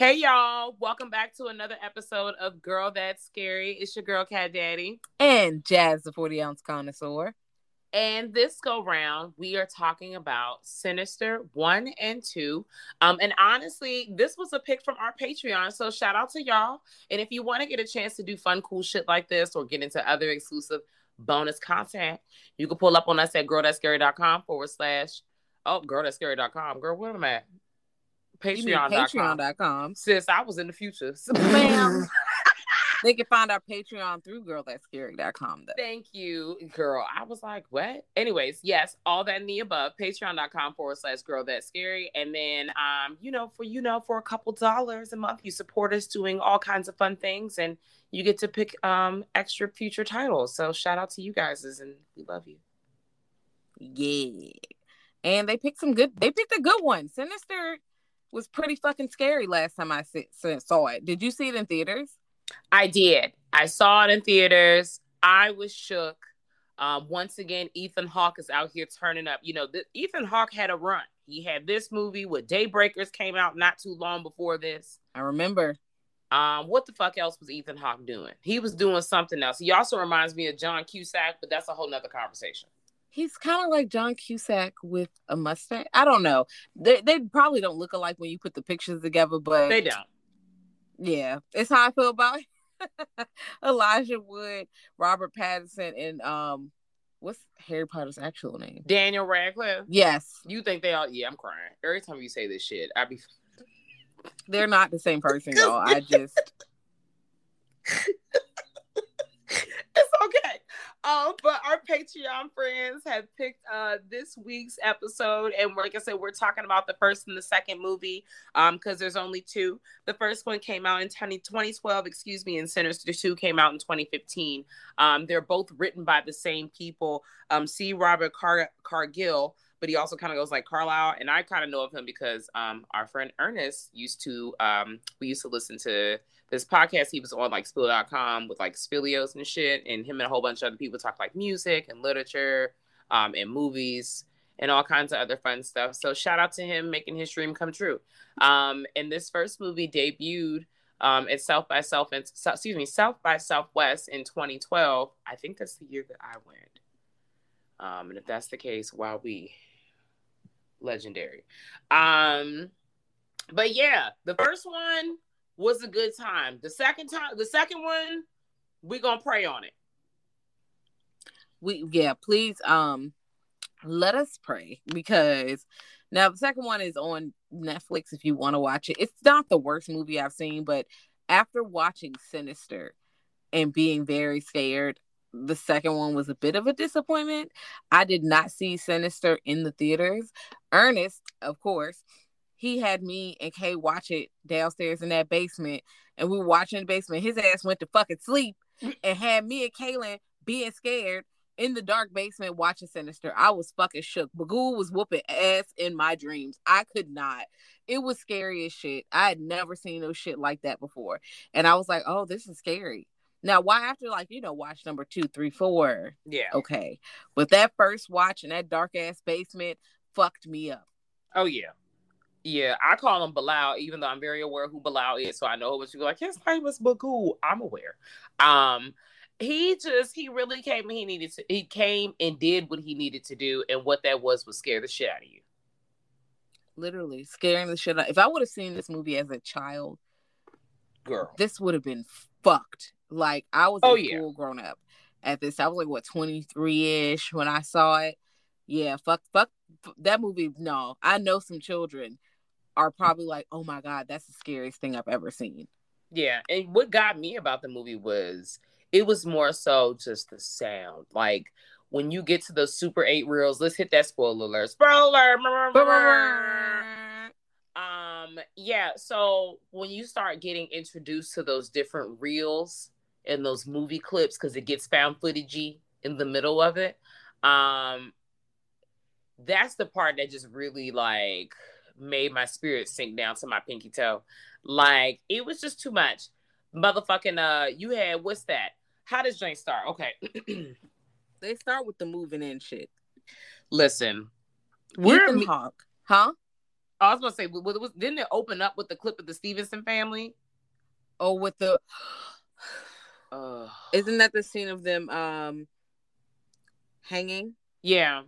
Hey y'all, welcome back to another episode of Girl That's Scary. It's your girl Cat Daddy. and Jazz, the 40 ounce connoisseur. And this go round, we are talking about Sinister 1 and 2. Um, and honestly, this was a pick from our Patreon. So shout out to y'all. And if you want to get a chance to do fun, cool shit like this or get into other exclusive bonus content, you can pull up on us at girlthatscary.com forward slash oh girlthatscary.com. Girl, where am I at? Mean Patreon.com. Sis, I was in the future. They can find our Patreon through girlthatscary.com though. Thank you, girl. I was like, what? Anyways, yes, all that in the above. Patreon.com forward slash girl that's scary. And then um, you know, for you know, for a couple dollars a month, you support us doing all kinds of fun things and you get to pick um extra future titles. So shout out to you guys and we love you. Yeah. And they picked some good they picked a good one. Sinister was pretty fucking scary last time I saw it. Did you see it in theaters? I did. I saw it in theaters. I was shook. Um, once again, Ethan Hawke is out here turning up. You know, th- Ethan Hawke had a run. He had this movie with Daybreakers came out not too long before this. I remember. Um, what the fuck else was Ethan Hawke doing? He was doing something else. He also reminds me of John Cusack, but that's a whole nother conversation. He's kind of like John Cusack with a mustache. I don't know. They they probably don't look alike when you put the pictures together, but They don't. yeah, it's how I feel about Elijah Wood, Robert Pattinson, and um, what's Harry Potter's actual name? Daniel Radcliffe. Yes, You think they all? Yeah, I'm crying every time you say this shit. I be. they're not the same person, y'all. I just it's okay. Um, but our Patreon friends have picked uh this week's episode, and like I said, we're talking about the first and the second movie, um, because there's only two. The first one came out in 20, 2012, excuse me, and Sinister Two came out in 2015. Um, they're both written by the same people. Um, C. Robert Car- Cargill, but he also kind of goes like Carlisle, and I kind of know of him because um, our friend Ernest used to um, we used to listen to this podcast he was on like spill.com with like spilios and shit and him and a whole bunch of other people talk like music and literature um, and movies and all kinds of other fun stuff. So shout out to him making his dream come true. Um, and this first movie debuted um, at south by south and so, excuse me south by southwest in 2012 i think that's the year that i went. Um, and if that's the case wow we legendary. Um but yeah the first one was a good time. The second time, the second one, we gonna pray on it. we yeah, please um let us pray because now the second one is on Netflix if you want to watch it. It's not the worst movie I've seen, but after watching Sinister and being very scared, the second one was a bit of a disappointment. I did not see Sinister in the theaters. Ernest, of course, he had me and Kay watch it downstairs in that basement, and we were watching the basement. His ass went to fucking sleep and had me and Kaylin being scared in the dark basement watching Sinister. I was fucking shook. Bughuul was whooping ass in my dreams. I could not. It was scary as shit. I had never seen no shit like that before. And I was like, oh, this is scary. Now, why after like, you know, watch number two, three, four? Yeah. Okay. But that first watch in that dark ass basement fucked me up. Oh yeah. Yeah, I call him Bilal, even though I'm very aware who Bilal is. So I know what you're like. His name is Bughuul. I'm aware. Um, he just he really came and he needed to he came and did what he needed to do and what that was was scare the shit out of you literally scaring the shit out if i would have seen this movie as a child girl this would have been fucked like i was Oh, a yeah. full grown up at this i was like what 23ish when i saw it yeah fuck fuck that movie no i know some children are probably like oh my god that's the scariest thing i've ever seen. Yeah and what got me about the movie was it was more so just the sound. Like when you get to those super eight reels let's hit that spoiler alert. Spoiler! Um yeah so when you start getting introduced to those different reels and those movie clips because it gets found footagey in the middle of it um that's the part that just really like made my spirit sink down to my pinky toe. Like it was just too much. Motherfucking uh you had what's that? How does Jane start? Okay. They start with the moving in shit. Listen we're Ethan Hawke, huh? I was gonna say, w- w- didn't it open up with the clip of the Stevenson family? oh with the Uh, isn't that the scene of them um hanging? Yeah,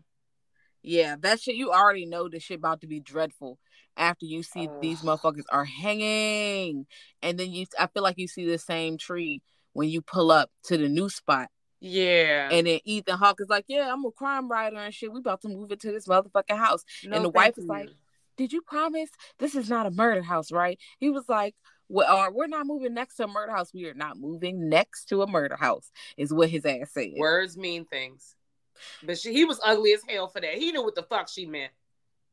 Yeah, that shit you already know the shit about to be dreadful after you see these motherfuckers are hanging. And then you I feel like you see the same tree when you pull up to the new spot. yeah. And then Ethan Hawke is like, Yeah, I'm a crime writer and shit. We about to move into this motherfucking house. No, and the wife is like, Did you promise this is not a murder house, right? He was like, well, or we're not moving next to a murder house. We are not moving next to a murder house, is what his ass said. words mean things. But she, he was ugly as hell for that. He knew what the fuck she meant.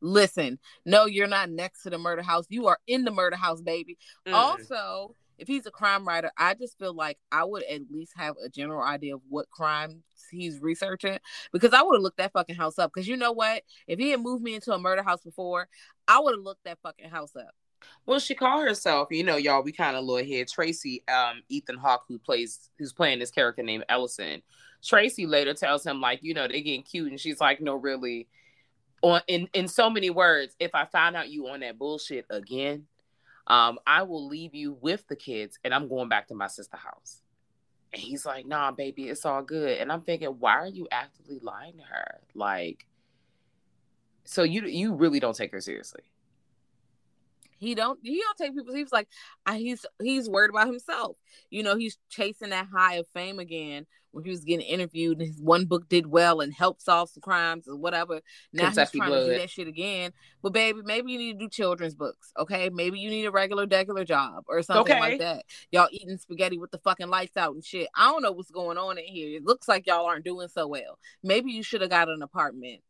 Listen, no, you're not next to the murder house. You are in the murder house, baby. Mm. Also, if he's a crime writer, I just feel like I would at least have a general idea of what crimes he's researching because I would have looked that fucking house up. Because you know what? If he had moved me into a murder house before, I would have looked that fucking house up. Well, she called herself, you know, y'all. We kind of little head Tracy, um, Ethan Hawke, who plays, who's playing this character named Ellison. Tracy later tells him, like, you know, they getting cute, and she's like, no, really. On in in so many words, if I find out you on that bullshit again, um, I will leave you with the kids, and I'm going back to my sister house. And he's like, nah, baby, it's all good. And I'm thinking, why are you actively lying to her? Like, so you you really don't take her seriously. He don't he don't take people. He's like I, he's he's worried about himself. You know, he's chasing that high of fame again when he was getting interviewed. And his one book did well and helped solve some crimes or whatever. Now Kentucky he's trying to do that shit again. But baby, maybe you need to do children's books. Okay, maybe you need a regular regular job or something Okay. like that. Y'all eating spaghetti with the fucking lights out and shit. I don't know what's going on in here. It looks like y'all aren't doing so well. Maybe you should have got an apartment.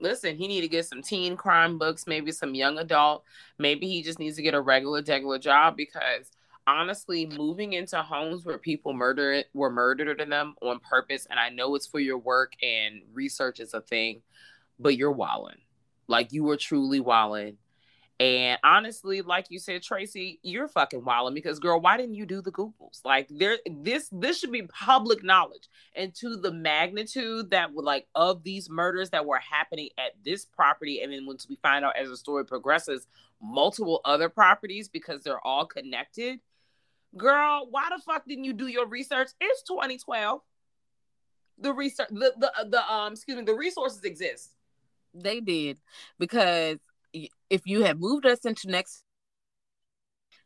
Listen, he need to get some teen crime books, maybe some young adult. Maybe he just needs to get a regular, regular job because honestly, moving into homes where people murder were murdered in them on purpose, and I know it's for your work and research is a thing, but you're walling. Like you were truly walling. And honestly, like you said, Tracy, you're fucking wilding because girl, why didn't you do the Googles? Like there this this should be public knowledge. And to the magnitude that would like of these murders that were happening at this property, and then once we find out as the story progresses, multiple other properties because they're all connected. Girl, why the fuck didn't you do your research? It's 2012. The research the the, the um excuse me, the resources exist. They did because if you had moved us into next,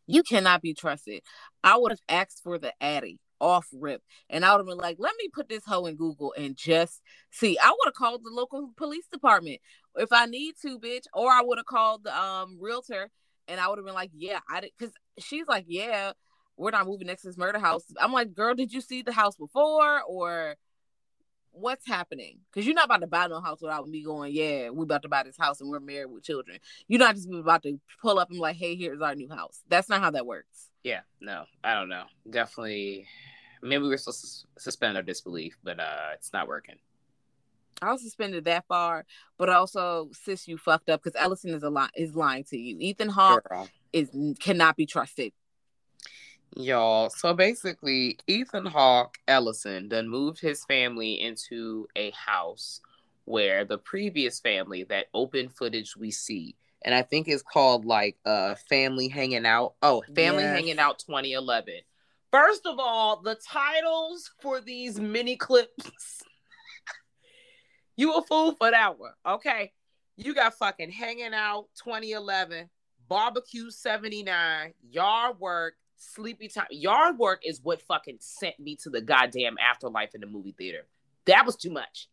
you cannot be trusted. I would have asked for the Addy off rip, and I would have been like, "Let me put this hoe in Google and just see." I would have called the local police department if I need to, bitch, or I would have called the um realtor, and I would have been like, "Yeah, I did," because she's like, "Yeah." We're not moving next to this murder house. I'm like, girl, did you see the house before? Or what's happening? Because you're not about to buy no house without me going, yeah, we're about to buy this house and we're married with children. You're not just about to pull up and be like, hey, here's our new house. That's not how that works. Yeah, no, I don't know. Definitely maybe we're supposed to suspend our disbelief, but uh it's not working. I'll suspend it that far, but also, sis, you fucked up because Ellison is a lot is lying to you. Ethan Hawke is cannot be trusted. Y'all, so basically, Ethan Hawke Ellison then moved his family into a house where the previous family, that open footage we see, and I think it's called like uh Family Hanging Out. Oh, Family Yes. Hanging Out 2011. First of all, the titles for these mini clips, you a fool for that one. Okay. You got fucking Hanging Out 2011, Barbecue 79, Yard Work, Sleepy Time. Yard Work is what fucking sent me to the goddamn afterlife in the movie theater. That was too much.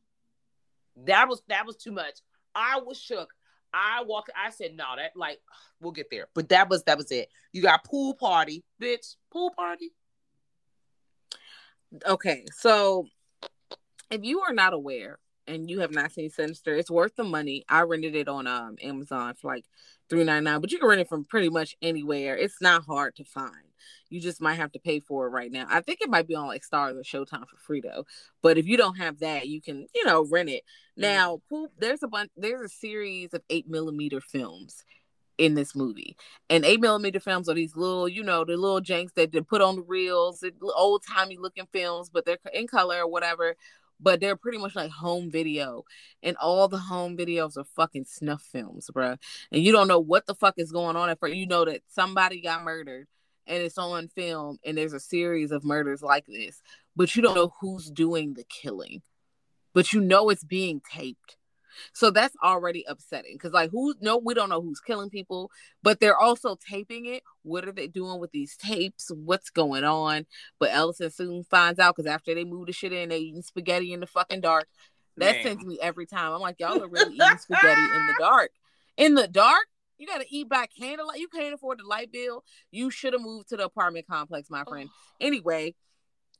That was that was too much. I was shook. I walked. I said, "No, that like we'll get there." But that was that was it. You got pool party, bitch. Pool party. Okay, so if you are not aware and you have not seen Sinister, it's worth the money. I rented it on um Amazon for like three ninety nine, but you can rent it from pretty much anywhere. It's not hard to find. You just might have to pay for it right now. I think it might be on like Starz or Showtime for free though. But if you don't have that, you can you know rent it. Mm. Now, poop. There's a bunch. There's a series of eight millimeter films in this movie. And eight millimeter films are these little, you know, the little janks that they put on the reels, old timey looking films, but they're in color or whatever. But they're pretty much like home video, and all the home videos are fucking snuff films, bruh. And you don't know what the fuck is going on. At first, you know that somebody got murdered, and it's on film, and there's a series of murders like this, but you don't know who's doing the killing. But you know it's being taped. So that's already upsetting because, like, who? No, we don't know who's killing people, but they're also taping it. What are they doing with these tapes? What's going on? But Ellison soon finds out because after they move the shit in, they eating spaghetti in the fucking dark. That Man. sends me every time. I'm like, y'all are really eating spaghetti in the dark. In the dark, you got to eat by candlelight. You can't afford the light bill. You should have moved to the apartment complex, my friend. Anyway,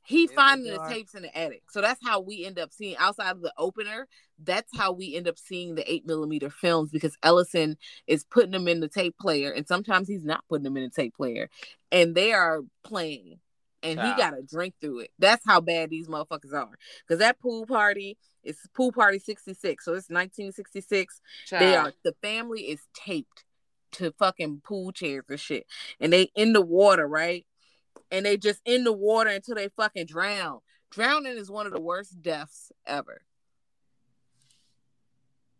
he finding the tapes in the attic. So that's how we end up seeing outside of the opener. That's how we end up seeing the eight millimeter films because Ellison is putting them in the tape player, and sometimes he's not putting them in the tape player, and they are playing, and Child. he got to drink through it. That's how bad these motherfuckers are. Because that pool party is pool party sixty six, so it's nineteen sixty six. They are the family is taped to fucking pool chairs and shit, and they in the water, right? And they just in the water until they fucking drown. Drowning is one of the worst deaths ever.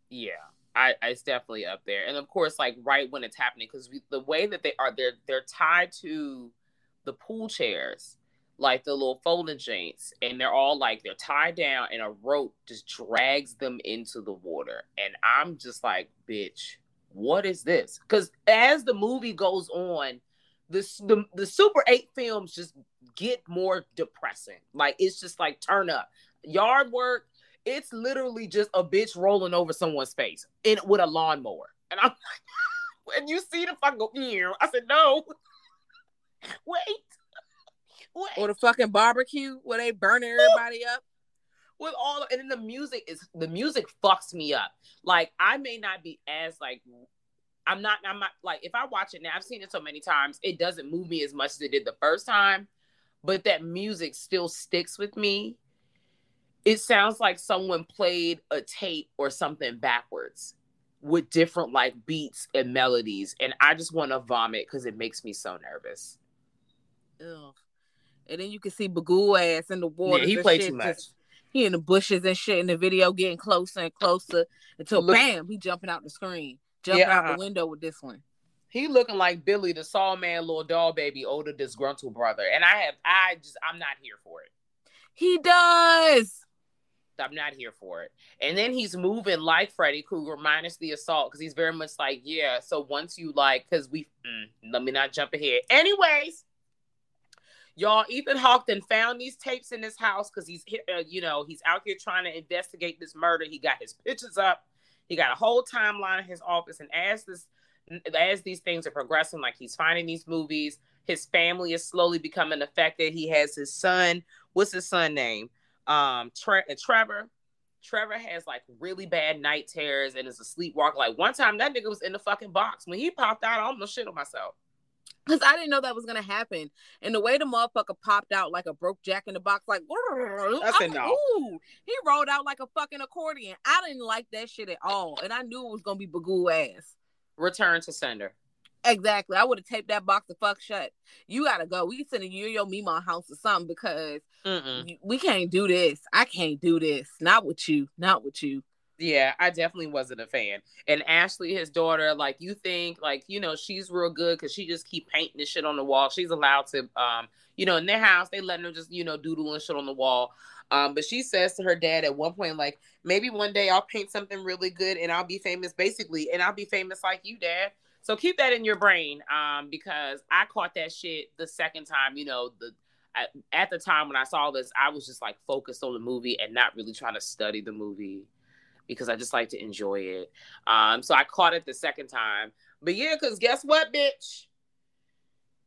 Yeah, I, it's definitely up there, and of course, like right when it's happening, because the way that they are, they're they're tied to the pool chairs, like the little folding joints, and they're all like they're tied down, and a rope just drags them into the water, and I'm just like, bitch, what is this? Because as the movie goes on, this the the Super Eight films just get more depressing. Like it's just like turn up yard work it's literally just a bitch rolling over someone's face in with a lawnmower. And I'm like, when you see the fuck go, "Ew," I said, no. Wait. Wait. Or the fucking barbecue where they burning everybody up. With all and then the music is the music fucks me up. Like I may not be as like I'm not I'm not like if I watch it now, I've seen it so many times, it doesn't move me as much as it did the first time, but that music still sticks with me. It sounds like someone played a tape or something backwards with different like beats and melodies, and I just want to vomit because it makes me so nervous. Ugh. And then you can see Bagoo ass in the water. Yeah, he played too much. just- He in the bushes and shit in the video, getting closer and closer until Look- bam, he jumping out the screen, jumping Yeah, out uh-uh. the window with this one. He looking like Billy, the Saw Man, little doll baby, older disgruntled brother. And I have, I just, I'm not here for it. He does. I'm not here for it. And then he's moving like Freddy Krueger minus the assault because he's very much like, yeah. So once you like, because we, mm, let me not jump ahead. Anyways, y'all, Ethan Hawke then found these tapes in his house because he's, uh, you know, he's out here trying to investigate this murder. He got his pictures up. He got a whole timeline in his office, and as this, as these things are progressing, like he's finding these movies, his family is slowly becoming affected. He has his son. What's his son name? um Tre- uh, Trevor. Trevor has like really bad night terrors and is a sleepwalker. Like one time that nigga was in the fucking box. When he popped out, I almost shit on myself. Cause I didn't know that was gonna happen, and the way the motherfucker popped out like a broke jack in the box, like I said no. Ooh, he rolled out like a fucking accordion. I didn't like that shit at all, and I knew it was gonna be Bagoo ass. Return to sender. Exactly. I would have taped that box the fuck shut. You gotta go. We sending you your Mima house or something because Mm-mm. we can't do this. I can't do this. Not with you. Not with you. Yeah, I definitely wasn't a fan. And Ashley, his daughter, like you think, like you know, she's real good because she just keep painting this shit on the wall. She's allowed to, um, you know, in their house they letting her just you know doodle and shit on the wall. Um, but she says to her dad at one point, like maybe one day I'll paint something really good and I'll be famous, basically, and I'll be famous like you, dad. So keep that in your brain, um, because I caught that shit the second time. You know, the at the time when I saw this, I was just like focused on the movie and not really trying to study the movie because I just like to enjoy it. Um, so I caught it the second time. But yeah, because guess what, bitch?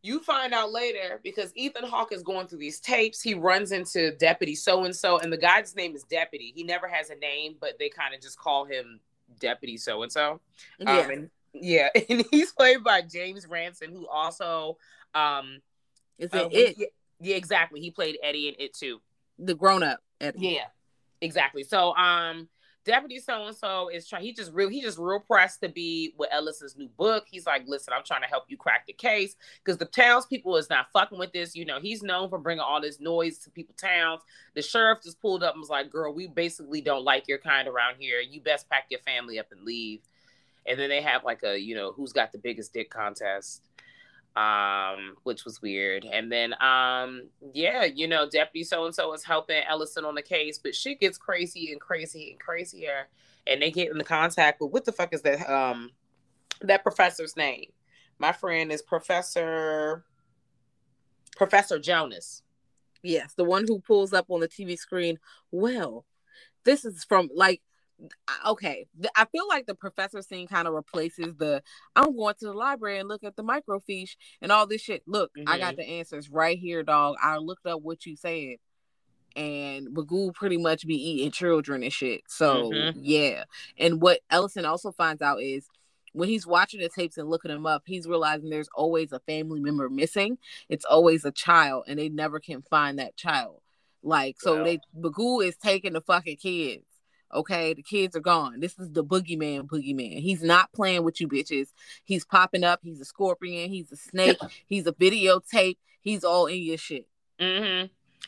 You find out later because Ethan Hawke is going through these tapes. He runs into Deputy so and so, and the guy's name is Deputy. He never has a name, but they kind of just call him Deputy so and so. Yeah. and yeah, and he's played by James Ransone, who also um Is uh, it it? Yeah, yeah, exactly. He played Eddie in it too. The grown up. Eddie. Yeah, exactly. So, um, Deputy So and So is trying. He just real. He just real pressed to be with Ellis's new book. He's like, listen, I'm trying to help you crack the case because the townspeople is not fucking with this. You know, he's known for bringing all this noise to people towns. The sheriff just pulled up and was like, girl, we basically don't like your kind around here. You best pack your family up and leave. And then they have like a, you know, who's got the biggest dick contest um which was weird. And then um yeah you know deputy so and so is helping ellison on the case but shit gets crazy and crazy and crazier and they get into contact with what the fuck is that um that professor's name? My friend is professor professor jonas. Yes, the one who pulls up on the TV screen. Well, this is from like okay. I feel like the professor scene kind of replaces the I'm going to the library and look at the microfiche and all this shit. Look, I got the answers right here, dog. I looked up what you said. And Bagoo pretty much be eating children and shit. So Mhm. yeah. And what Ellison also finds out is when he's watching the tapes and looking them up, he's realizing there's always a family member missing. It's always a child, and they never can find that child. Like, so Wow. they Bagoo is taking the fucking kids. Okay, the kids are gone. This is the boogeyman, boogeyman. He's not playing with you bitches. He's popping up. He's a scorpion. He's a snake. he's a videotape. He's all in your shit. hmm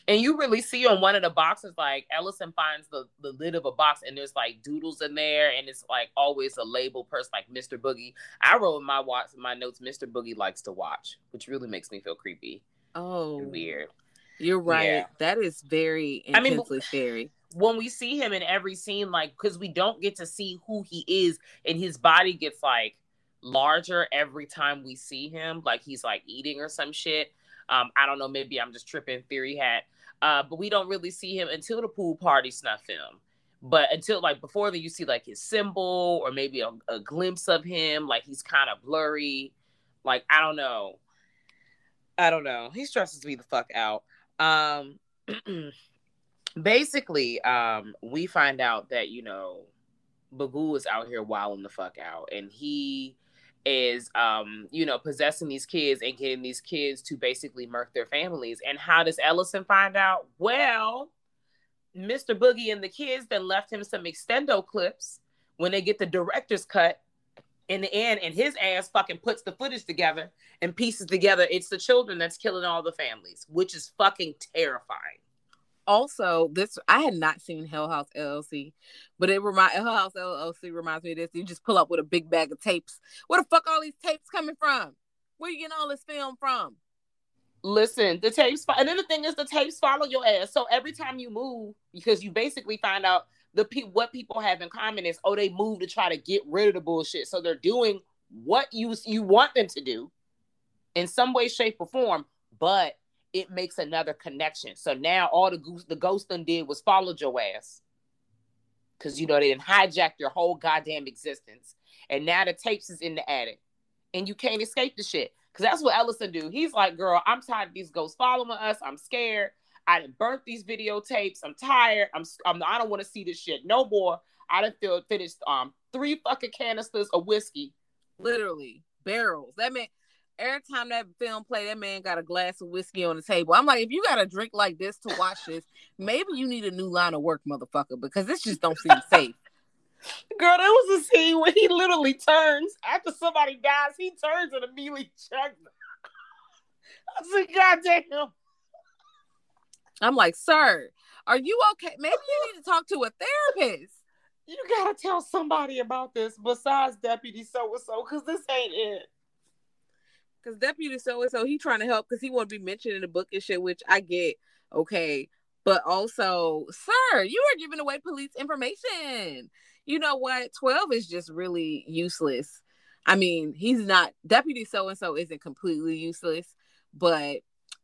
And you really see on one of the boxes, like Ellison finds the, the lid of a box and there's like doodles in there, and it's like always a label person like Mr. Boogie. I wrote in my watch my notes, Mr. Boogie likes to watch, which really makes me feel creepy Oh, and weird. you're right. Yeah. That is very I mean, intensely scary. When we see him in every scene, like because we don't get to see who he is, and his body gets like larger every time we see him, like he's like eating or some shit. Um, I don't know, maybe I'm just tripping theory hat. Uh, but we don't really see him until the pool party snuff film. But until like before that, you see like his symbol or maybe a, a glimpse of him, like he's kind of blurry. Like I don't know. I don't know. He stresses me the fuck out. Um basically, um, we find out that, you know, Bagoo is out here wilding the fuck out and he is um you know possessing these kids and getting these kids to basically murk their families. And how does ellison find out? Well mr boogie and the kids then left him some extendo clips when they get the director's cut in the end and his ass fucking puts the footage together and pieces together. It's the children that's killing all the families which is fucking terrifying also this I had not seen Hell House LLC, but it remind Hell House LLC reminds me of this. You just pull up with a big bag of tapes. Where the fuck all these tapes coming from? Where you getting all this film from? Listen, the tapes, and then the thing is, the tapes follow your ass. So every time you move, because you basically find out the pe- what people have in common is, oh, they move to try to get rid of the bullshit. So they're doing what you you want them to do, in some way, shape, or form. But it makes another connection. So now all the goose the ghost done did was follow your ass, because you know they didn't hijack your whole goddamn existence, and now the tapes is in the attic, and you can't escape the shit. Cause that's what Ellison do. He's like, girl, I'm tired of these ghosts following us. I'm scared. I done burnt these videotapes. I'm tired. I'm, I'm I don't want to see this shit no more. I done feel finished um three fucking canisters of whiskey. Literally barrels. That meant every time that film play, that man got a glass of whiskey on the table. I'm like, if you got a drink like this to watch this, maybe you need a new line of work, motherfucker, because this just don't seem safe. Girl, there was a scene where he literally turns after somebody dies. He turns and immediately checks. I said, God damn. I'm like, sir, are you okay? Maybe you need to talk to a therapist. You gotta tell somebody about this besides Deputy So and So, because this ain't it. Because Deputy so and so, he trying to help because he want to be mentioned in the book and shit, which I get. Okay, but also, sir, you are giving away police information. You know what? Twelve is just really useless. I mean, he's not Deputy so and so isn't completely useless, but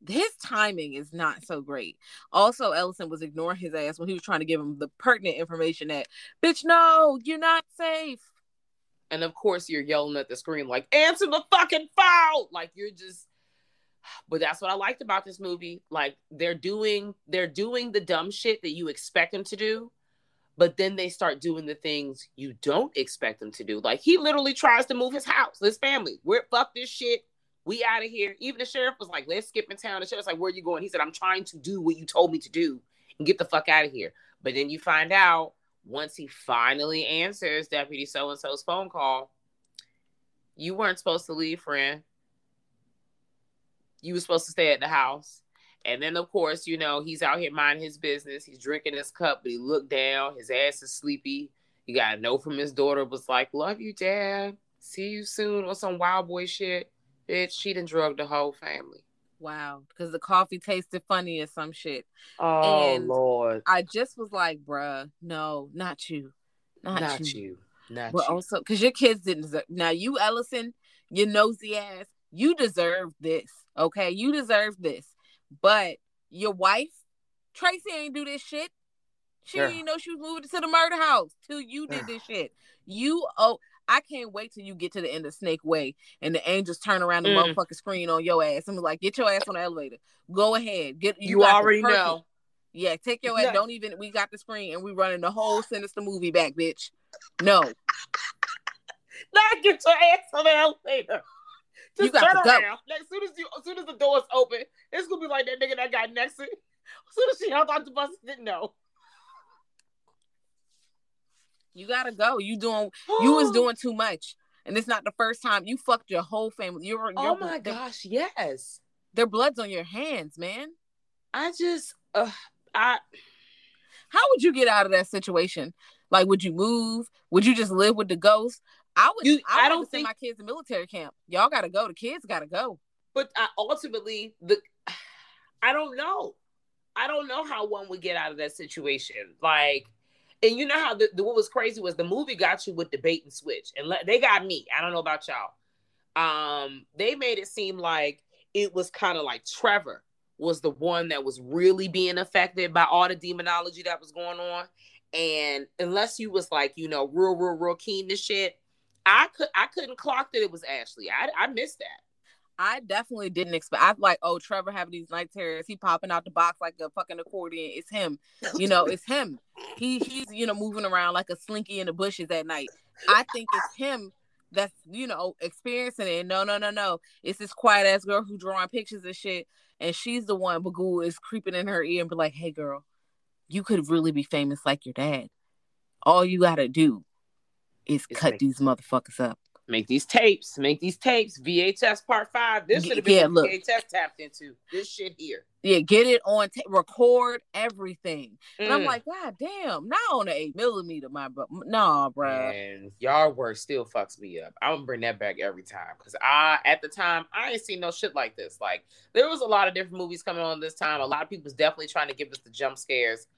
his timing is not so great. Also, Ellison was ignoring his ass when he was trying to give him the pertinent information that, bitch, no, you're not safe. And of course, you're yelling at the screen like, answer the fucking phone. Like you're just. But that's what I liked about this movie. Like they're doing, they're doing the dumb shit that you expect them to do, but then they start doing the things you don't expect them to do. Like he literally tries to move his house, his family. We're fuck this shit. We out of here. Even the sheriff was like, let's skip in town. The sheriff's like, where are you going? He said, I'm trying to do what you told me to do and get the fuck out of here. But then you find out once he finally answers Deputy So and so's phone call, you weren't supposed to leave, friend. You were supposed to stay at the house. And then, of course, you know, he's out here minding his business. He's drinking his cup, but he looked down. His ass is sleepy. He got a note from his daughter, was like, Love you, Dad. See you soon, or some wild boy shit. Bitch, she done drugged the whole family. Wow, because the coffee tasted funny or some shit. Oh, And Lord. I just was like, bruh, no, not you. Not, Not, you. you. Not But you. also, because your kids didn't deserve. Now, you, Ellison, you nosy ass, you deserve this. Okay, you deserve this. But your wife, Tracy, ain't do this shit. She Girl. didn't even know she was moving to the murder house till you did this shit. You oh, I can't wait till you get to the end of Snake Way and the angels turn around the Mm. motherfucking screen on your ass and be like, get your ass on the elevator. Go ahead. Get you the already know. Yeah, take your ass. No. Don't even. We got the screen and we running the whole sinister movie back, bitch. No, Not get your ass on the elevator. You Just got turn to go. around. Like, as soon as you, as soon as the doors open, it's gonna be like that nigga that got next to. As soon as she held out the bus, didn't know. You gotta go. You doing. You was doing too much, and it's not the first time you fucked your whole family. You're. Oh you're my their- gosh, yes. Their blood's on your hands, man. I just, uh, I How would you get out of that situation? Like, would you move? Would you just live with the ghost? I would. You- I, I don't think- my kids to military camp. Y'all gotta go. The kids gotta go. but I, ultimately the I don't know. I don't know how one would get out of that situation. Like, and you know how the, the what was crazy was the movie got you with the bait and switch, and le- they got me. I don't know about y'all. Um, they made it seem like it was kind of like Trevor was the one that was really being affected by all the demonology that was going on. And unless you was like, you know, real, real, real keen to shit, I could I couldn't clock that it was Ashley. I I missed that. I definitely didn't expect. I like, oh, Trevor having these night terrors. He popping out the box like a fucking accordion. It's him. You know, it's him. He he's you know moving around like a slinky in the bushes at night. I think it's him that's you know experiencing it. No, no, no, no. It's this quiet ass girl who drawing pictures and shit, and she's the one. Bughuul is creeping in her ear and be like, "Hey, girl, you could really be famous like your dad. All you gotta do is Is cut these motherfuckers up." Make these tapes, make these tapes. VHS part five. This should have been yeah, look. VHS tapped into. This shit here. Yeah, get it on, record everything. And I'm Mm. like, God damn, not on the eight millimeter, my bro. Nah, bro. and y'all work still fucks me up. I'm gonna bring that back every time because I, at the time, I ain't seen no shit like this. Like there was a lot of different movies coming on this time. A lot of people was definitely trying to give us the jump scares,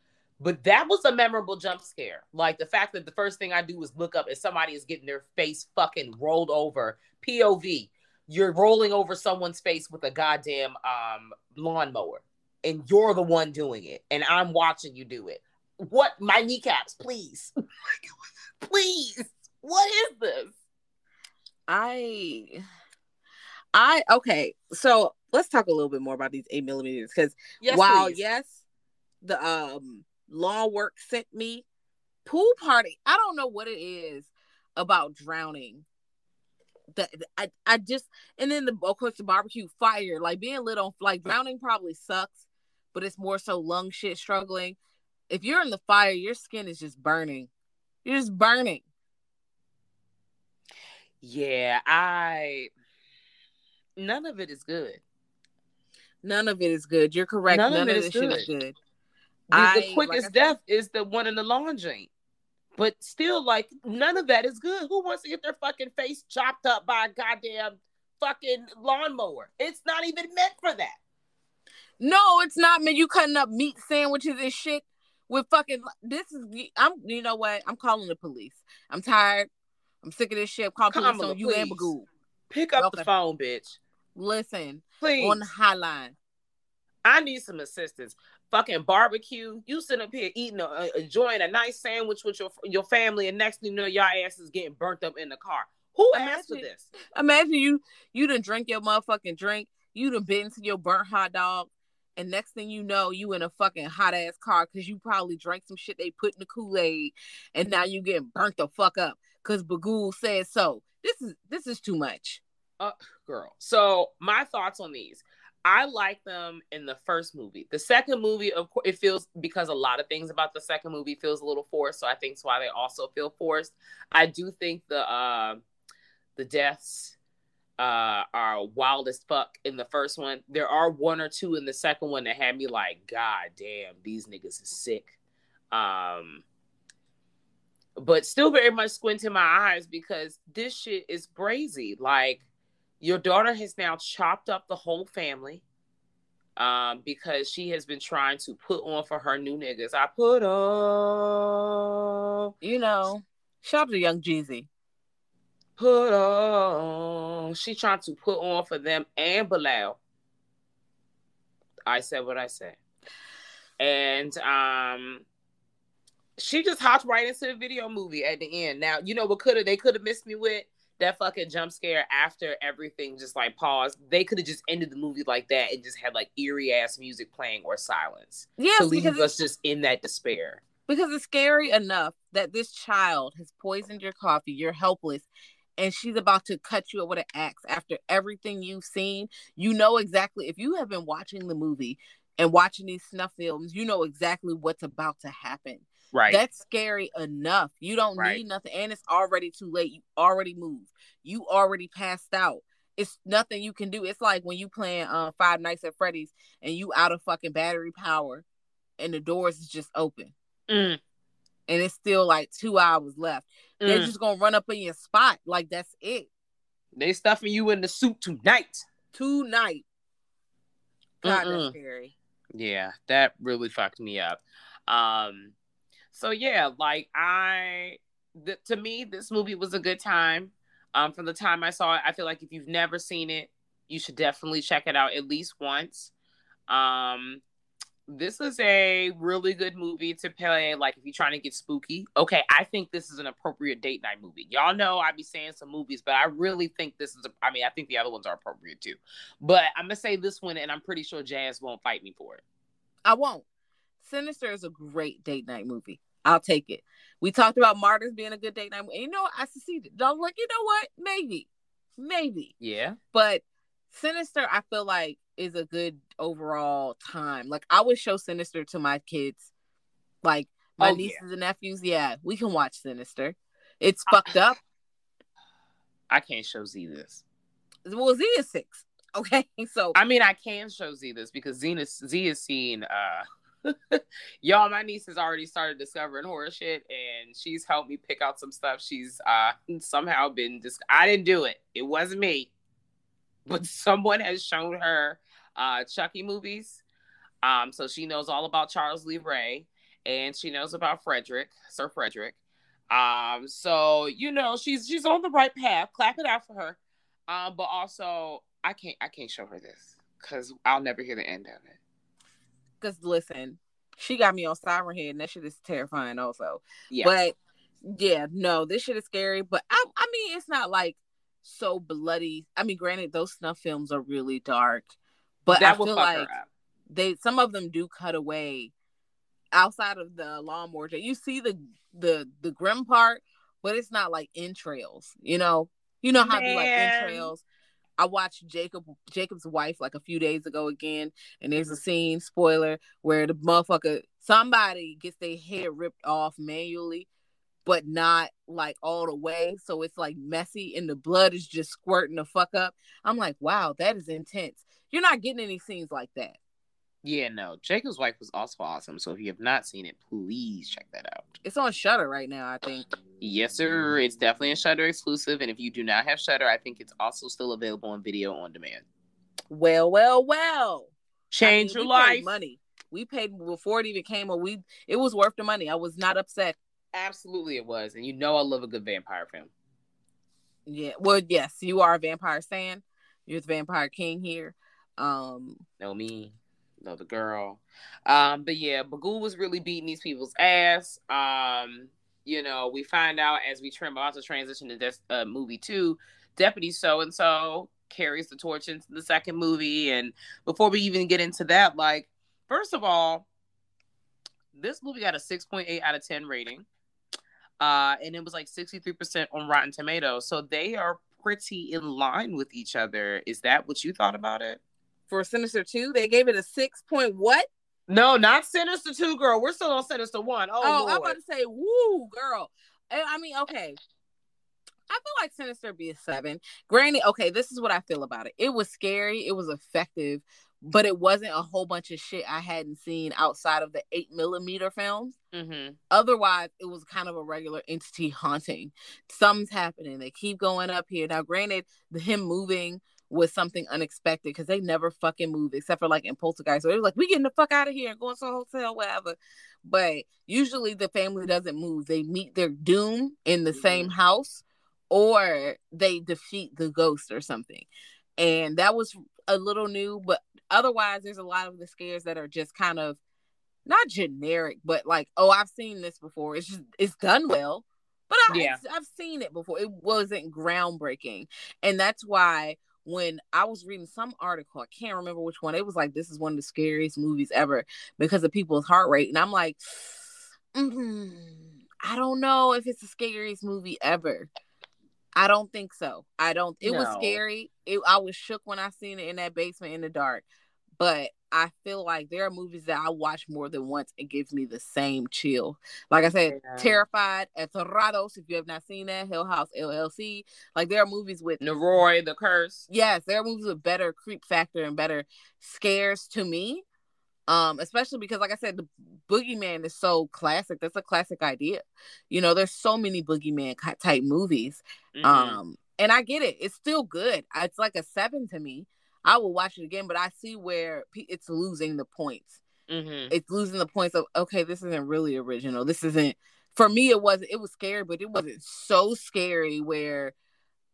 but that was a memorable jump scare. Like the fact that the first thing I do is look up and somebody is getting their face fucking rolled over. POV. You're rolling over someone's face with a goddamn um lawnmower, and you're the one doing it, and I'm watching you do it. What my kneecaps, please. Please. What is this? I, I, okay. So let's talk a little bit more about these eight millimeters because Yes, while please. yes, the um lawn work sent me. Pool party. I don't know what it is about drowning. That I, I just and then the of course the barbecue fire. Like being lit on like drowning probably sucks but it's more so lung shit struggling. If you're in the fire your skin is just burning. You're just burning. Yeah, I none of it is good. none of it is good. You're correct. None none, of of, this is shit is good. The, I- the quickest said- death is the one in the laundry. But still, like none of that is good. Who wants to get their fucking face chopped up by a goddamn fucking lawnmower? It's not even meant for that. no it's not meant. you cutting up meat sandwiches and shit with fucking this is i'm you know what i'm calling the police i'm tired i'm sick of this shit I'm calling police on you and. Bagoo. Pick up the phone, bitch. listen Please. on the hotline I need some assistance. Fucking barbecue. You sit up here eating, a, enjoying a nice sandwich with your your family, and next thing you know, your ass is getting burnt up in the car. Who asked for Imagine- this? Imagine you you done drink your motherfucking drink, you done bit into your burnt hot dog, and next thing you know, you in a fucking hot ass car because you probably drank some shit they put in the Kool Aid, and now you getting burnt the fuck up because Bughuul said so. This is this is too much. Uh, girl. So my thoughts on these. I like them in the first movie. The second movie, of course, it feels because a lot of things about the second movie feels a little forced. So I think that's why they also feel forced. I do think the uh, the deaths uh, are wild as fuck in the first one. There are one or two in the second one that had me like, God damn, these niggas is sick. Um, but still very much squinting my eyes because this shit is crazy. Like your daughter has now chopped up the whole family um because she has been trying to put on for her new niggas. I put on You know, shout out to Young Jeezy. put on. She trying to put on for them and Bilal. I said what I said. And um she just hopped right into the video movie at the end. Now, you know what could have they could have missed me with that fucking jump scare after everything just like paused. They could have just ended the movie like that and just had like eerie ass music playing or silence Yes, to leave us just in that despair. because it's scary enough that this child has poisoned your coffee. You're helpless. And she's about to cut you up with an axe after everything you've seen. You know exactly if you have been watching the movie and watching these snuff films, you know exactly what's about to happen. Right. That's scary enough. You don't Right. need nothing, and it's already too late. You already moved. You already passed out. It's nothing you can do. It's like when you playing uh, Five Nights at Freddy's and you out of fucking battery power, and the doors is just open, Mm, and it's still like two hours left. They're mm. just gonna run up in your spot. Like that's it. They stuffing you in the suit tonight. Tonight. God, that's scary. Yeah, that really fucked me up. Um, so yeah, like I, th- to me, this movie was a good time. Um, from the time I saw it, I feel like if you've never seen it, you should definitely check it out at least once. Um, this is a really good movie to play. Like if you're trying to get spooky, okay, I think this is an appropriate date night movie. Y'all know I be saying some movies, but I really think this is. A, I mean, I think the other ones are appropriate too. But I'm gonna say this one, and I'm pretty sure Jazz won't fight me for it. I won't. Sinister is a great date night movie. I'll take it. We talked about Martyrs being a good date night. And you know. I succeeded. I'm like, you know what? Maybe, maybe. Yeah. But Sinister, I feel like is a good overall time. Like I would show Sinister to my kids, like my Oh, yeah. nieces and nephews. Yeah, we can watch Sinister. It's fucked up. I can't show Z this. Well, Z is six. Okay, so I mean, I can show Z this because Z is, Z is seen. Uh, y'all, my niece has already started discovering horror shit, and she's helped me pick out some stuff. She's uh somehow been just. I didn't do it. It wasn't me, but someone has shown her uh Chucky movies. Um, so she knows all about Charles Lee Ray, and she knows about Frederick, Sir Frederick. Um, so you know she's she's on the right path. Clap it out for her. Um, but also I can't I can't show her this because I'll never hear the end of it. Because listen, she got me on Siren Head, and that shit is terrifying. Also, Yeah, But yeah, no, this shit is scary. But I, I mean, it's not like so bloody. I mean, granted, those snuff films are really dark, but that I feel like they some of them do cut away outside of the lawnmower. You see the the the grim part, but it's not like entrails. You know, You know how they like entrails. I watched Jakob Jakob's wife like a few days ago again, and there's a scene, spoiler, where the motherfucker somebody gets their hair ripped off manually, but not like all the way. So it's like messy and the blood is just squirting the fuck up. I'm like, wow, that is intense. You're not getting any scenes like that. Yeah, no. Jakob's wife was also awesome. So if you have not seen it, please check that out. It's on Shudder right now, I think. Yes, sir. It's definitely a Shudder exclusive, and if you do not have Shudder, I think it's also still available on video on demand. Well, well, well. Change I mean, your we paid life. Money. We paid before it even came, or we it was worth the money. I was not upset. Absolutely, it was, and you know I love a good vampire film. Yeah. Well, yes, you are a vampire fan. You're the vampire king here. Um, Know me, know the girl. Um, but yeah, Bughuul was really beating these people's ass. Um, you know, we find out as we trim to transition to this uh, movie two, Deputy So and So carries the torch into the second movie. And before we even get into that, like, first of all, this movie got a 6.8 out of 10 rating. Uh, and it was like 63% on Rotten Tomatoes. So they are pretty in line with each other. Is that what you thought about it? for Sinister Two, they gave it a six point what? No, not Sinister 2, girl. We're still on Sinister 1. Oh, Oh, I'm about to say, woo, girl. I mean, okay. I feel like Sinister be a seven. Granted, okay, this is what I feel about it. It was scary, it was effective, but it wasn't a whole bunch of shit I hadn't seen outside of the eight millimeter films. Mhm. Otherwise, it was kind of a regular entity haunting. Something's happening. They keep going up here. Now, granted, the him moving was something unexpected because they never fucking move except for like in Poltergeist. So it was like, we getting the fuck out of here and going to a hotel, whatever. But usually the family doesn't move. They meet their doom in the same mm-hmm. house or they defeat the ghost or something. And that was a little new, but otherwise, there's a lot of the scares that are just kind of not generic, but like, oh, I've seen this before. It's just it's done well, but I, Yeah. I've seen it before. It wasn't groundbreaking, and that's why when I was reading some article, I can't remember which one. It was like this is one of the scariest movies ever because of people's heart rate, and I'm like, mm, I don't know if it's the scariest movie ever. I don't think so. I don't. It was scary. It, I was shook when I seen it in that basement in the dark. But I feel like there are movies that I watch more than once. It gives me the same chill. Like I said, Yeah. Terrified, Aterrados. If you have not seen that, Hell House LLC. Like there are movies with Noroi, the curse. yes, there are movies with better creep factor and better scares to me. Um, especially because, like I said, the boogeyman is so classic. That's a classic idea. You know, there's so many boogeyman type movies. Mhm. Um, and I get it. It's still good. It's like a seven to me. I will watch it again, but I see where it's losing the points. Mhm. It's losing the points of okay, this isn't really original. This isn't for me. It wasn't. It was scary, but it wasn't so scary where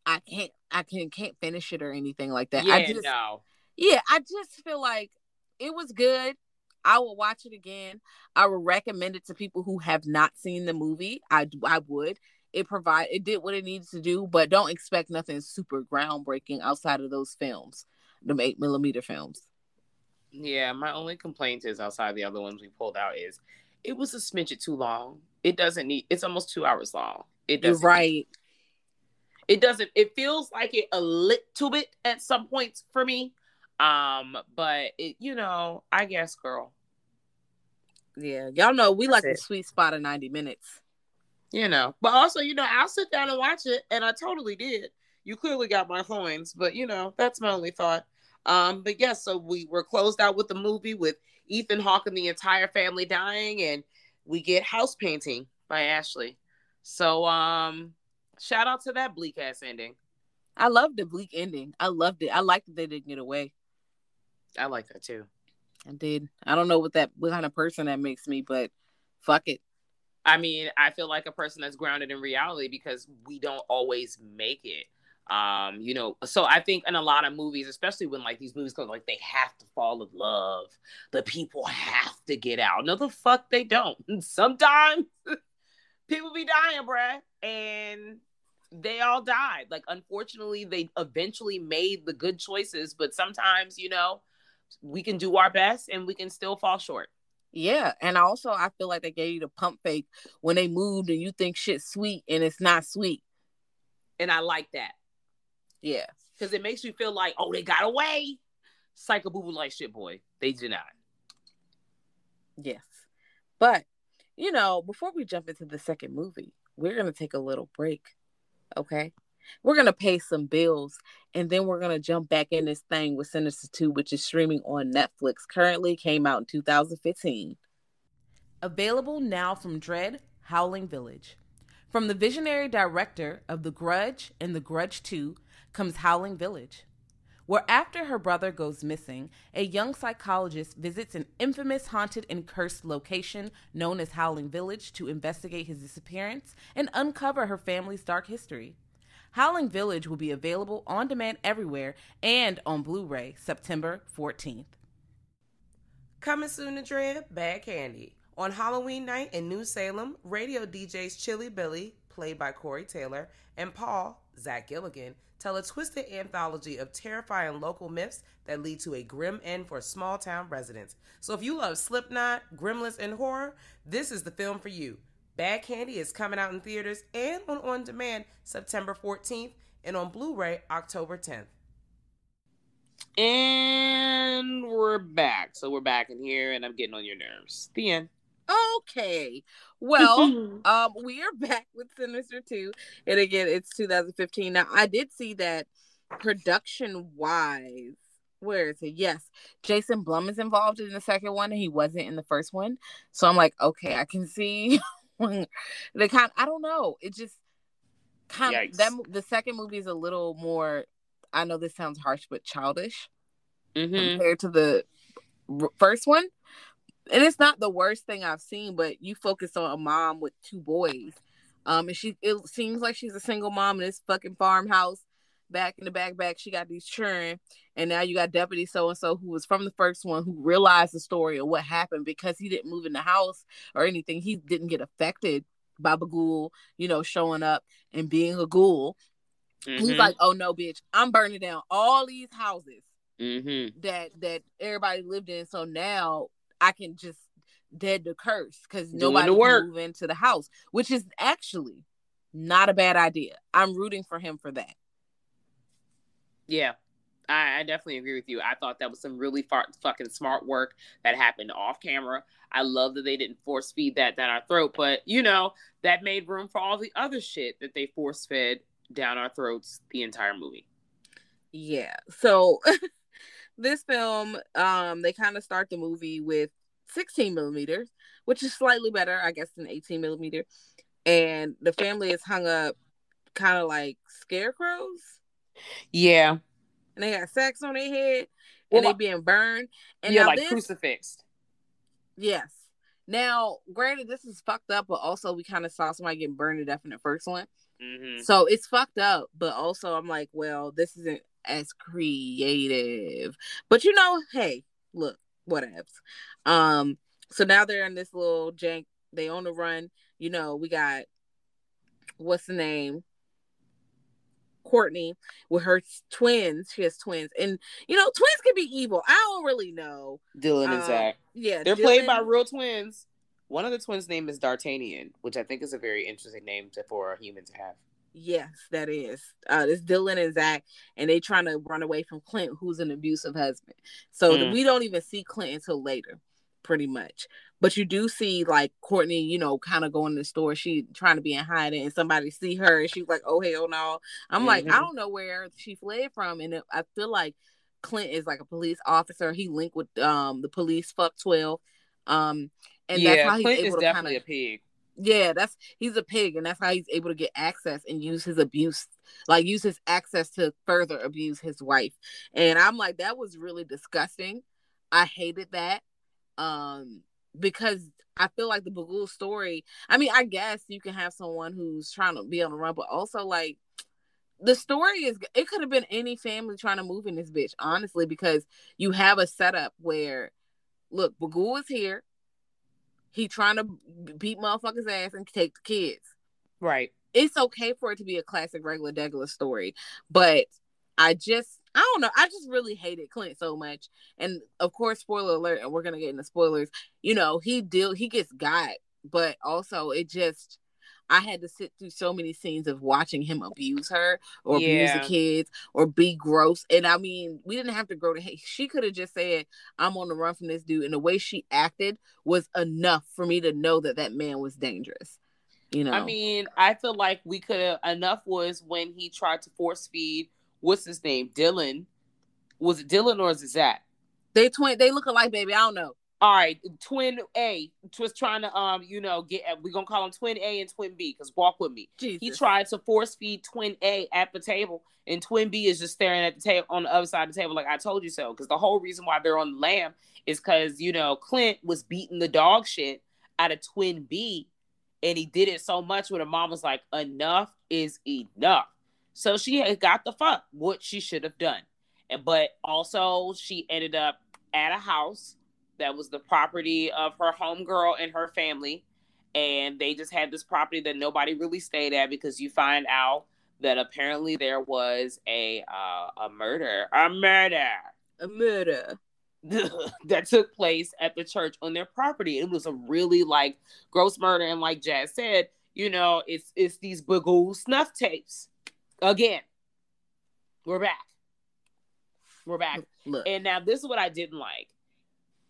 I can't. I can can't finish it or anything like that. yeah, I just no. yeah, I just feel like it was good. I will watch it again. I would recommend it to people who have not seen the movie. I I would. It provide it did what it needed to do, but don't expect nothing super groundbreaking outside of those films, the eight millimeter films. Yeah, my only complaint is outside the other ones we pulled out is it was a smidget too long. It doesn't need. It's almost two hours long. It You're doesn't. right. It doesn't. It feels like it a little bit at some points for me. Um, but it, you know, I guess, girl, Yeah, y'all know we like the sweet spot of ninety minutes. you know. But also, you know, I'll sit down and watch it, and I totally did. You clearly got my coins, but you know, that's my only thought. Um, but yes, so we were closed out with the movie with Ethan Hawke and the entire family dying, and we get house painting by Ashley. So, um, shout out to that bleak ass ending. I loved the bleak ending. I loved it. I liked that they didn't get away. I like that too. I did. I don't know what that what kind of person that makes me, but fuck it. I mean, I feel like a person that's grounded in reality because we don't always make it. Um, you know, so I think in a lot of movies, especially when like these movies come, like they have to fall in love, the people have to get out. No, the fuck they don't. Sometimes people be dying, bruh, and they all died. Like, unfortunately, they eventually made the good choices, but sometimes, you know, we can do our best and we can still fall short. Yeah, and also I feel like they gave you the pump fake when they moved and you think shit's sweet and it's not sweet. And I like that. Yeah. Because it makes you feel like, oh, they got away. Psycho boo boo like shit, boy. They did not. Yes. But, you know, before we jump into the second movie, we're going to take a little break. Okay. We're going to pay some bills and then we're going to jump back in this thing with Sinister 2, which is streaming on Netflix. Currently came out in 2015. Available now from Dread Howling Village. From the visionary director of The Grudge and The Grudge 2 comes Howling Village, where after her brother goes missing, a young psychologist visits an infamous haunted and cursed location known as Howling Village to investigate his disappearance and uncover her family's dark history. Howling Village will be available on demand everywhere and on Blu ray September 14th. Coming soon to Dread, Bad Candy. On Halloween night in New Salem, radio DJs Chilly Billy, played by Corey Taylor, and Paul, Zach Galligan, tell a twisted anthology of terrifying local myths that lead to a grim end for small town residents. So if you love Slipknot, Gremlins, and horror, this is the film for you. Bad Candy is coming out in theaters and on on demand September 14th and on Blu ray October 10th. And we're back. So we're back in here, and I'm getting on your nerves. The end. Okay. Well, um, we are back with Sinister 2. And again, it's 2015. Now, I did see that production wise, where is it? Yes, Jason Blum is involved in the second one, and he wasn't in the first one. So I'm like, okay, I can see the kind. I don't know. It just kind of that the second movie is a little more. I know this sounds harsh, but childish Mm-hmm. compared to the r- first one. And it's not the worst thing I've seen, but you focus on a mom with two boys. Um, and she it seems like she's a single mom in this fucking farmhouse. Back in the back, back, she got these children, and now you got Deputy so and so who was from the first one who realized the story of what happened because he didn't move in the house or anything. He didn't get affected by the ghoul, you know, showing up and being a ghoul. He's Mhm. like, "Oh no, bitch, I'm burning down all these houses Mhm. that that everybody lived in. So now I can just dead the curse because nobody can move into the house, which is actually not a bad idea. I'm rooting for him for that. Yeah, I, I definitely agree with you. I thought that was some really far, fucking smart work that happened off camera. I love that they didn't force feed that down our throat, but you know that made room for all the other shit that they force fed down our throats the entire movie. Yeah. So this film, um, they kind of start the movie with 16 millimeters, which is slightly better, I guess, than 18 millimeter. And the family is hung up kind of like scarecrows. Yeah, And they got sacks on their head Well, and they being burned. And yeah, like this, crucifixed. Yes. Now, granted, this is fucked up, but also we kind of saw somebody getting burned to death in the first one. hmm So it's fucked up, but also I'm like, well, this isn't as creative. But you know, hey, look, whatevs. Um, so now they're in this little jank, they on the run. You know, we got what's the name? Courtney with her twins. She has twins. And you know, twins can be evil. I don't really know. Dylan and Um, Zach. Yeah. They're played by real twins. One of the twins' name is D'Artagnan, which I think is a very interesting name to, for a human to have. Yes, that is. Uh, it's Dylan and Zach, and they trying to run away from Clint, who's an abusive husband. So Mm. we don't even see Clint until later, pretty much. But you do see like Courtney, you know, kind of going to the store. She trying to be in hiding, and somebody see her, and she's like, "Oh hell no!" I'm like, Mhm. I don't know where she fled from, and it, I feel like Clint is like a police officer. He linked with um the police. Fuck twelve. Um, and that's how he's Clint is able to kinda... a pig. Yeah, that's he's a pig, and that's how he's able to get access and use his abuse, like use his access to further abuse his wife. And I'm like, that was really disgusting. I hated that. Um, because I feel like the Bughuul story. I mean, I guess you can have someone who's trying to be on the run, but also like the story is it could have been any family trying to move in this bitch, honestly, because you have a setup where look, Bughuul is here. He trying to beat motherfuckers ass and take the kids. Right. It's okay for it to be a classic regular degular story, but I just I don't know. I just really hated Clint so much. And of course, spoiler alert, and we're gonna get into spoilers. You know, he deal he gets got, but also it just I had to sit through so many scenes of watching him abuse her or abuse the kids or be gross. And I mean, we didn't have to grow to hate. She could have just said, I'm on the run from this dude. And the way she acted was enough for me to know that that man was dangerous. You know, I mean, I feel like we could have enough was when he tried to force feed what's his name, Dylan. Was it Dylan or is it Zach? they twin, they look alike, baby. I don't know. All right, twin A was trying to um, you know, get we're gonna call him twin A and twin B because walk with me. Jesus. He tried to force feed twin A at the table, and twin B is just staring at the table on the other side of the table, like I told you so. Because the whole reason why they're on the lamb is because you know Clint was beating the dog shit out of twin B, and he did it so much where the mom was like, "Enough is enough." So she had got the fuck what she should have done, and but also she ended up at a house that was the property of her homegirl and her family and they just had this property that nobody really stayed at because you find out that apparently there was a uh, a murder, a murder a murder. that took place at the church on their property. It was a really like gross murder, and like Jazz said, you know, it's it's these big old snuff tapes. Again, we're back. We're back. Look, And now this is what I didn't like.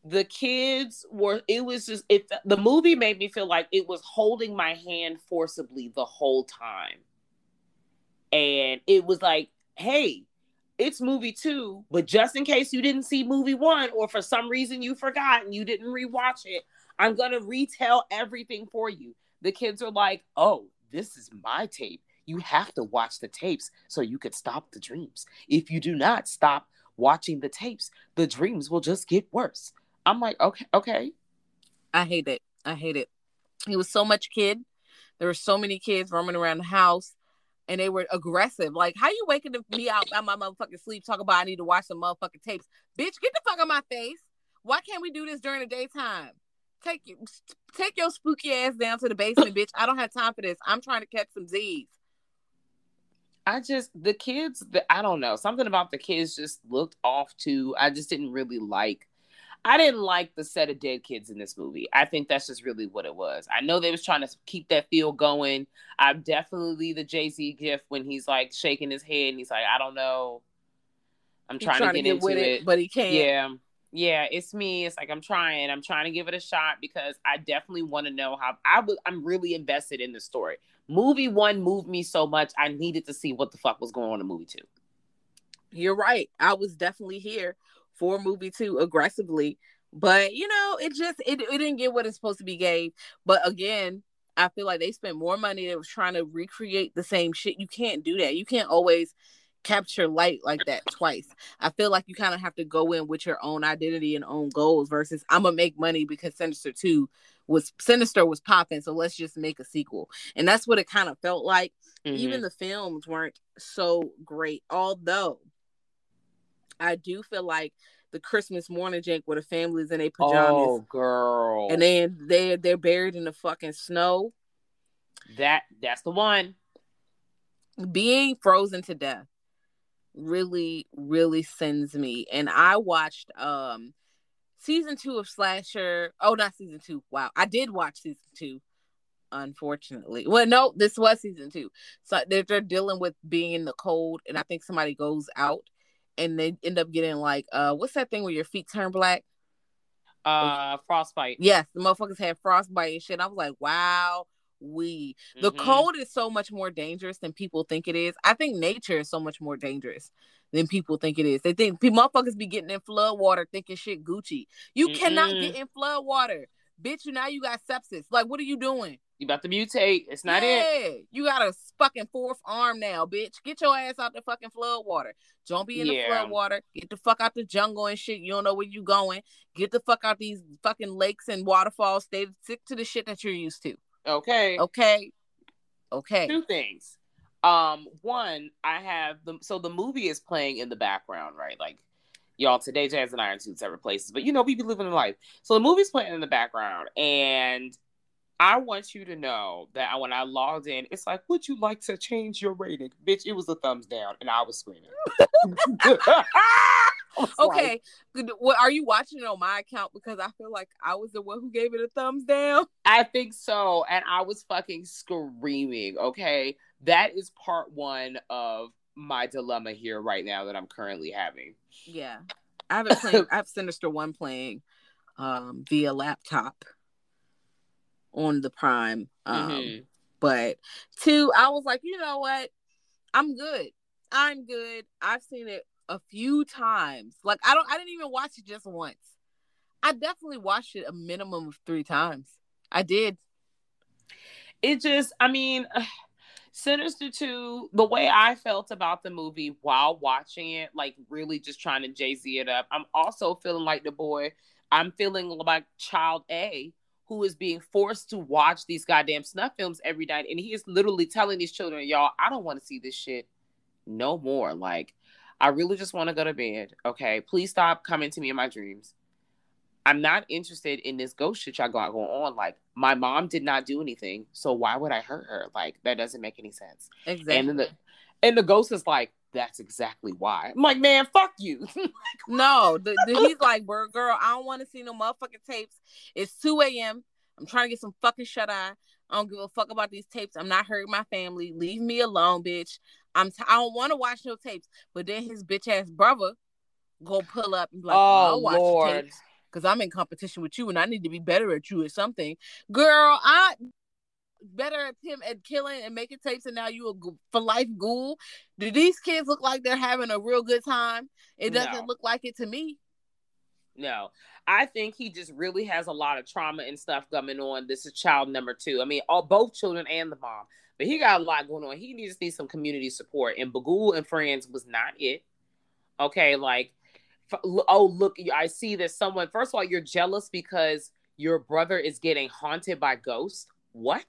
The kids were it was just it the movie made me feel like it was holding my hand forcibly the whole time. And it was like, hey, it's movie two, but just in case you didn't see movie one or for some reason you forgot and you didn't rewatch it, I'm gonna retell everything for you. The kids are like, oh, this is my tape. You have to watch the tapes so you could stop the dreams. If you do not stop watching the tapes, the dreams will just get worse. I'm like, okay, okay. I hate it. I hate it. It was so much kid. There were so many kids roaming around the house, and they were aggressive. Like, how you waking me out out my motherfucking sleep talking about I need to watch some motherfucking tapes? Bitch, get the fuck out of my face. Why can't we do this during the daytime? Take your take your spooky ass down to the basement, bitch. I don't have time for this. I'm trying to catch some Z's. I just the kids, the, I don't know, something about the kids just looked off too. I just didn't really like. I didn't like the set of dead kids in this movie. I think that's just really what it was. I know they was trying to keep that feel going. I'm definitely the Jay Z gift when he's like shaking his head and he's like, I don't know. I'm He's trying, to get, into with it, but he can't. Yeah. Yeah, it's me. It's like I'm trying. I'm trying to give it a shot because I definitely want to know how I was I'm really invested in the story. Movie 1 moved me so much I needed to see what the fuck was going on in movie 2. You're right. I was definitely here for movie two aggressively, but you know, it just it, it didn't get what it's supposed to be gave. But again, I feel like they spent more money. They was trying to recreate the same shit. You can't do that. You can't always capture light like that twice. I feel like you kind of have to go in with your own identity and own goals versus I'm gonna make money because Sinister 2 was Sinister was popping, so let's just make a sequel. And that's what it kind of felt like. Mm-hmm. Even the films weren't so great, although I do feel like the Christmas morning jank where the families in their pajamas oh, girl. and then they're they're buried in the fucking snow, that that's the one. being frozen to death really really sends me. And I watched um season two of Slasher. Oh, not season two. Wow, I did watch season two. Unfortunately, well, no, this was season two. So they're, they're dealing with being in the cold, and I think somebody goes out, and they end up getting like, uh, what's that thing where your feet turn black? Uh Frostbite. Yes, the motherfuckers had frostbite and shit. I was like, wow, we. The Mhm. cold is so much more dangerous than people think it is. I think nature is so much more dangerous than people think it is. They think people motherfuckers be getting in flood water thinking shit Gucci. You cannot Mm-mm. get in flood water. Bitch, you now you got sepsis. Like, what are you doing? You about to mutate. It's not yeah, it. You got a fucking fourth arm now, bitch. Get your ass out the fucking flood water. Don't be in the Yeah. flood water. Get the fuck out the jungle and shit. You don't know where you going. Get the fuck out these fucking lakes and waterfalls. Stay stick to the shit that you're used to. Okay. Okay. Okay. Two things. Um, one, I have the so the movie is playing in the background, right? Like y'all today, Jazz and I are in two separate places, but you know, we be living a life. So the movie's playing in the background, and I want you to know that when I logged in, it's like, would you like to change your rating? Bitch, it was a thumbs down, and I was screaming. Okay, what are you watching it on my account? Because I feel like I was the one who gave it a thumbs down. I think so. And I was fucking screaming. Okay. That is part one of my dilemma here right now that I'm currently having. Yeah, I haven't played. I have Sinister One playing um, via laptop on the Prime. Um, Mhm. But two, I was like, you know what? I'm good. I'm good. I've seen it a few times. Like I don't. I didn't even watch it just once. I definitely watched it a minimum of three times. I did. It just, I mean, Sinister 2, the way I felt about the movie while watching it, like really just trying to Jay Z it up, I'm also feeling like the boy, I'm feeling like child A who is being forced to watch these goddamn snuff films every night. And he is literally telling these children, y'all, I don't want to see this shit no more. Like, I really just want to go to bed. Okay. Please stop coming to me in my dreams. I'm not interested in this ghost shit y'all got going on. Like, my mom did not do anything, so why would I hurt her? Like, that doesn't make any sense. Exactly. And then the and the ghost is like, that's exactly why. I'm like, man, fuck you. No, the, the, he's like, "Bro, girl, I don't want to see no motherfucking tapes. It's 2 a.m. I'm trying to get some fucking shut eye. I don't give a fuck about these tapes. I'm not hurting my family. Leave me alone, bitch. I'm t- I don't want to watch no tapes. But then his bitch ass brother go pull up and be like, oh I'll watch Lord. tapes because I'm in competition with you and I need to be better at you or something. Girl, I better at him at killing and making tapes and now you a for life ghoul. Do these kids look like they're having a real good time? It doesn't No. look like it to me. No, I think he just really has a lot of trauma and stuff coming on. This is child number two. I mean, all both children and the mom, but he got a lot going on. He just needs some community support. And Bughuul and Friends was not it. Okay, like, oh look, I see that someone. First of all, you're jealous because your brother is getting haunted by ghosts. What?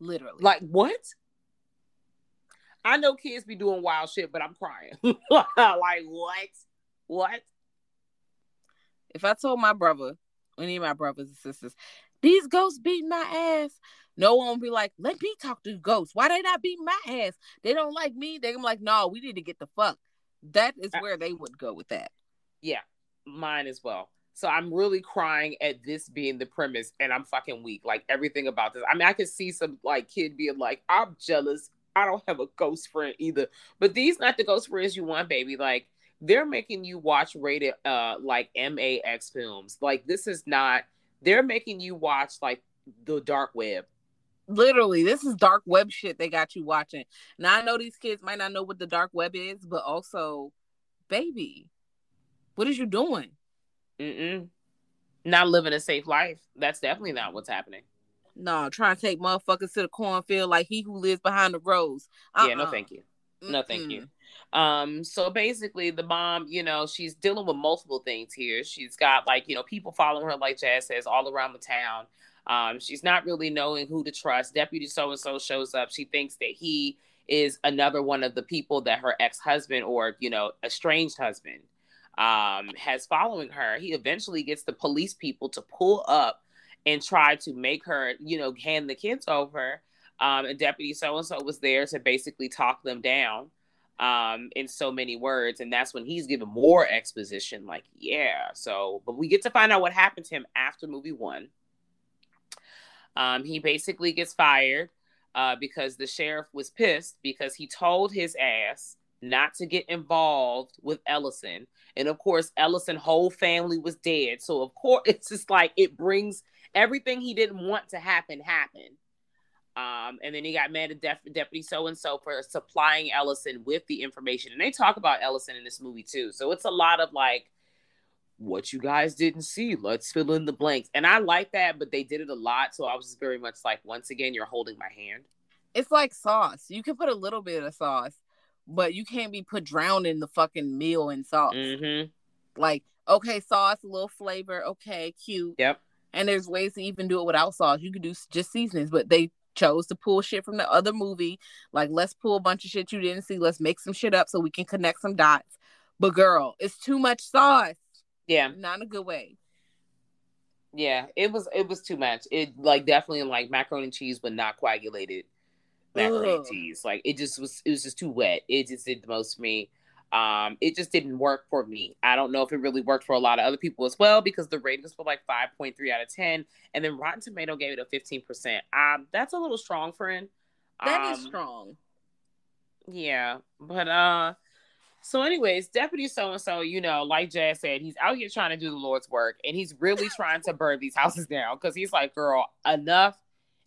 Literally. Like what? I know kids be doing wild shit, but I'm crying. like what? What? if I told my brother, any of my brothers and sisters, these ghosts beat my ass, no one would be like, let me talk to ghosts. Why they not beat my ass? They don't like me. They're gonna be like, no, we need to get the fuck. That is where they would go with that. Yeah, mine as well. So I'm really crying at this being the premise, and I'm fucking weak. Like everything about this. I mean, I could see some like kid being like, "I'm jealous. I don't have a ghost friend either." But these not the ghost friends you want, baby. Like they're making you watch rated uh like MAX films. Like this is not. They're making you watch like the dark web. Literally, this is dark web shit they got you watching. Now I know these kids might not know what the dark web is, but also, baby, what is you doing? Mm-mm. Not living a safe life. That's definitely not what's happening. No, trying to take motherfuckers to the cornfield like he who lives behind the rows. Yeah, no, Uh-uh. thank you. No, thank Mm-mm. you. Um, so basically the mom, you know, she's dealing with multiple things here. She's got like, you know, people following her, like Jazz says, all around the town. Um, she's not really knowing who to trust. Deputy so and so shows up. She thinks that he is another one of the people that her ex-husband or, you know, estranged husband um has following her. He eventually gets the police people to pull up and try to make her, you know, hand the kids over. Um, and Deputy so and so was there to basically talk them down um, in so many words. And that's when he's given more exposition, like, yeah. So, but we get to find out what happened to him after movie one. Um, he basically gets fired uh, because the sheriff was pissed because he told his ass not to get involved with Ellison. And of course, Ellison' whole family was dead. So, of course, it's just like it brings everything he didn't want to happen happen. Um, and then he got mad at Def- Deputy so and so for supplying Ellison with the information. And they talk about Ellison in this movie too. So it's a lot of like, what you guys didn't see, let's fill in the blanks. And I like that, but they did it a lot. So I was just very much like, once again, you're holding my hand. It's like sauce. You can put a little bit of sauce, but you can't be put drowned in the fucking meal in sauce. Mm-hmm. Like, okay, sauce, a little flavor, okay, cute. Yep. And there's ways to even do it without sauce. You could do just seasonings, but they chose to pull shit from the other movie. Like, let's pull a bunch of shit you didn't see. Let's make some shit up so we can connect some dots. But girl, it's too much sauce. Yeah. Not in a good way. Yeah. It was it was too much. It like definitely like macaroni and cheese, but not coagulated macaroni and cheese. Like it just was it was just too wet. It just did the most for me. Um, it just didn't work for me. I don't know if it really worked for a lot of other people as well because the ratings were like 5.3 out of 10, and then Rotten Tomato gave it a 15%. Um, that's a little strong, friend. That um, is strong. Yeah, but uh, so anyways, Deputy So and So, you know, like Jazz said, he's out here trying to do the Lord's work, and he's really trying to burn these houses down because he's like, girl, enough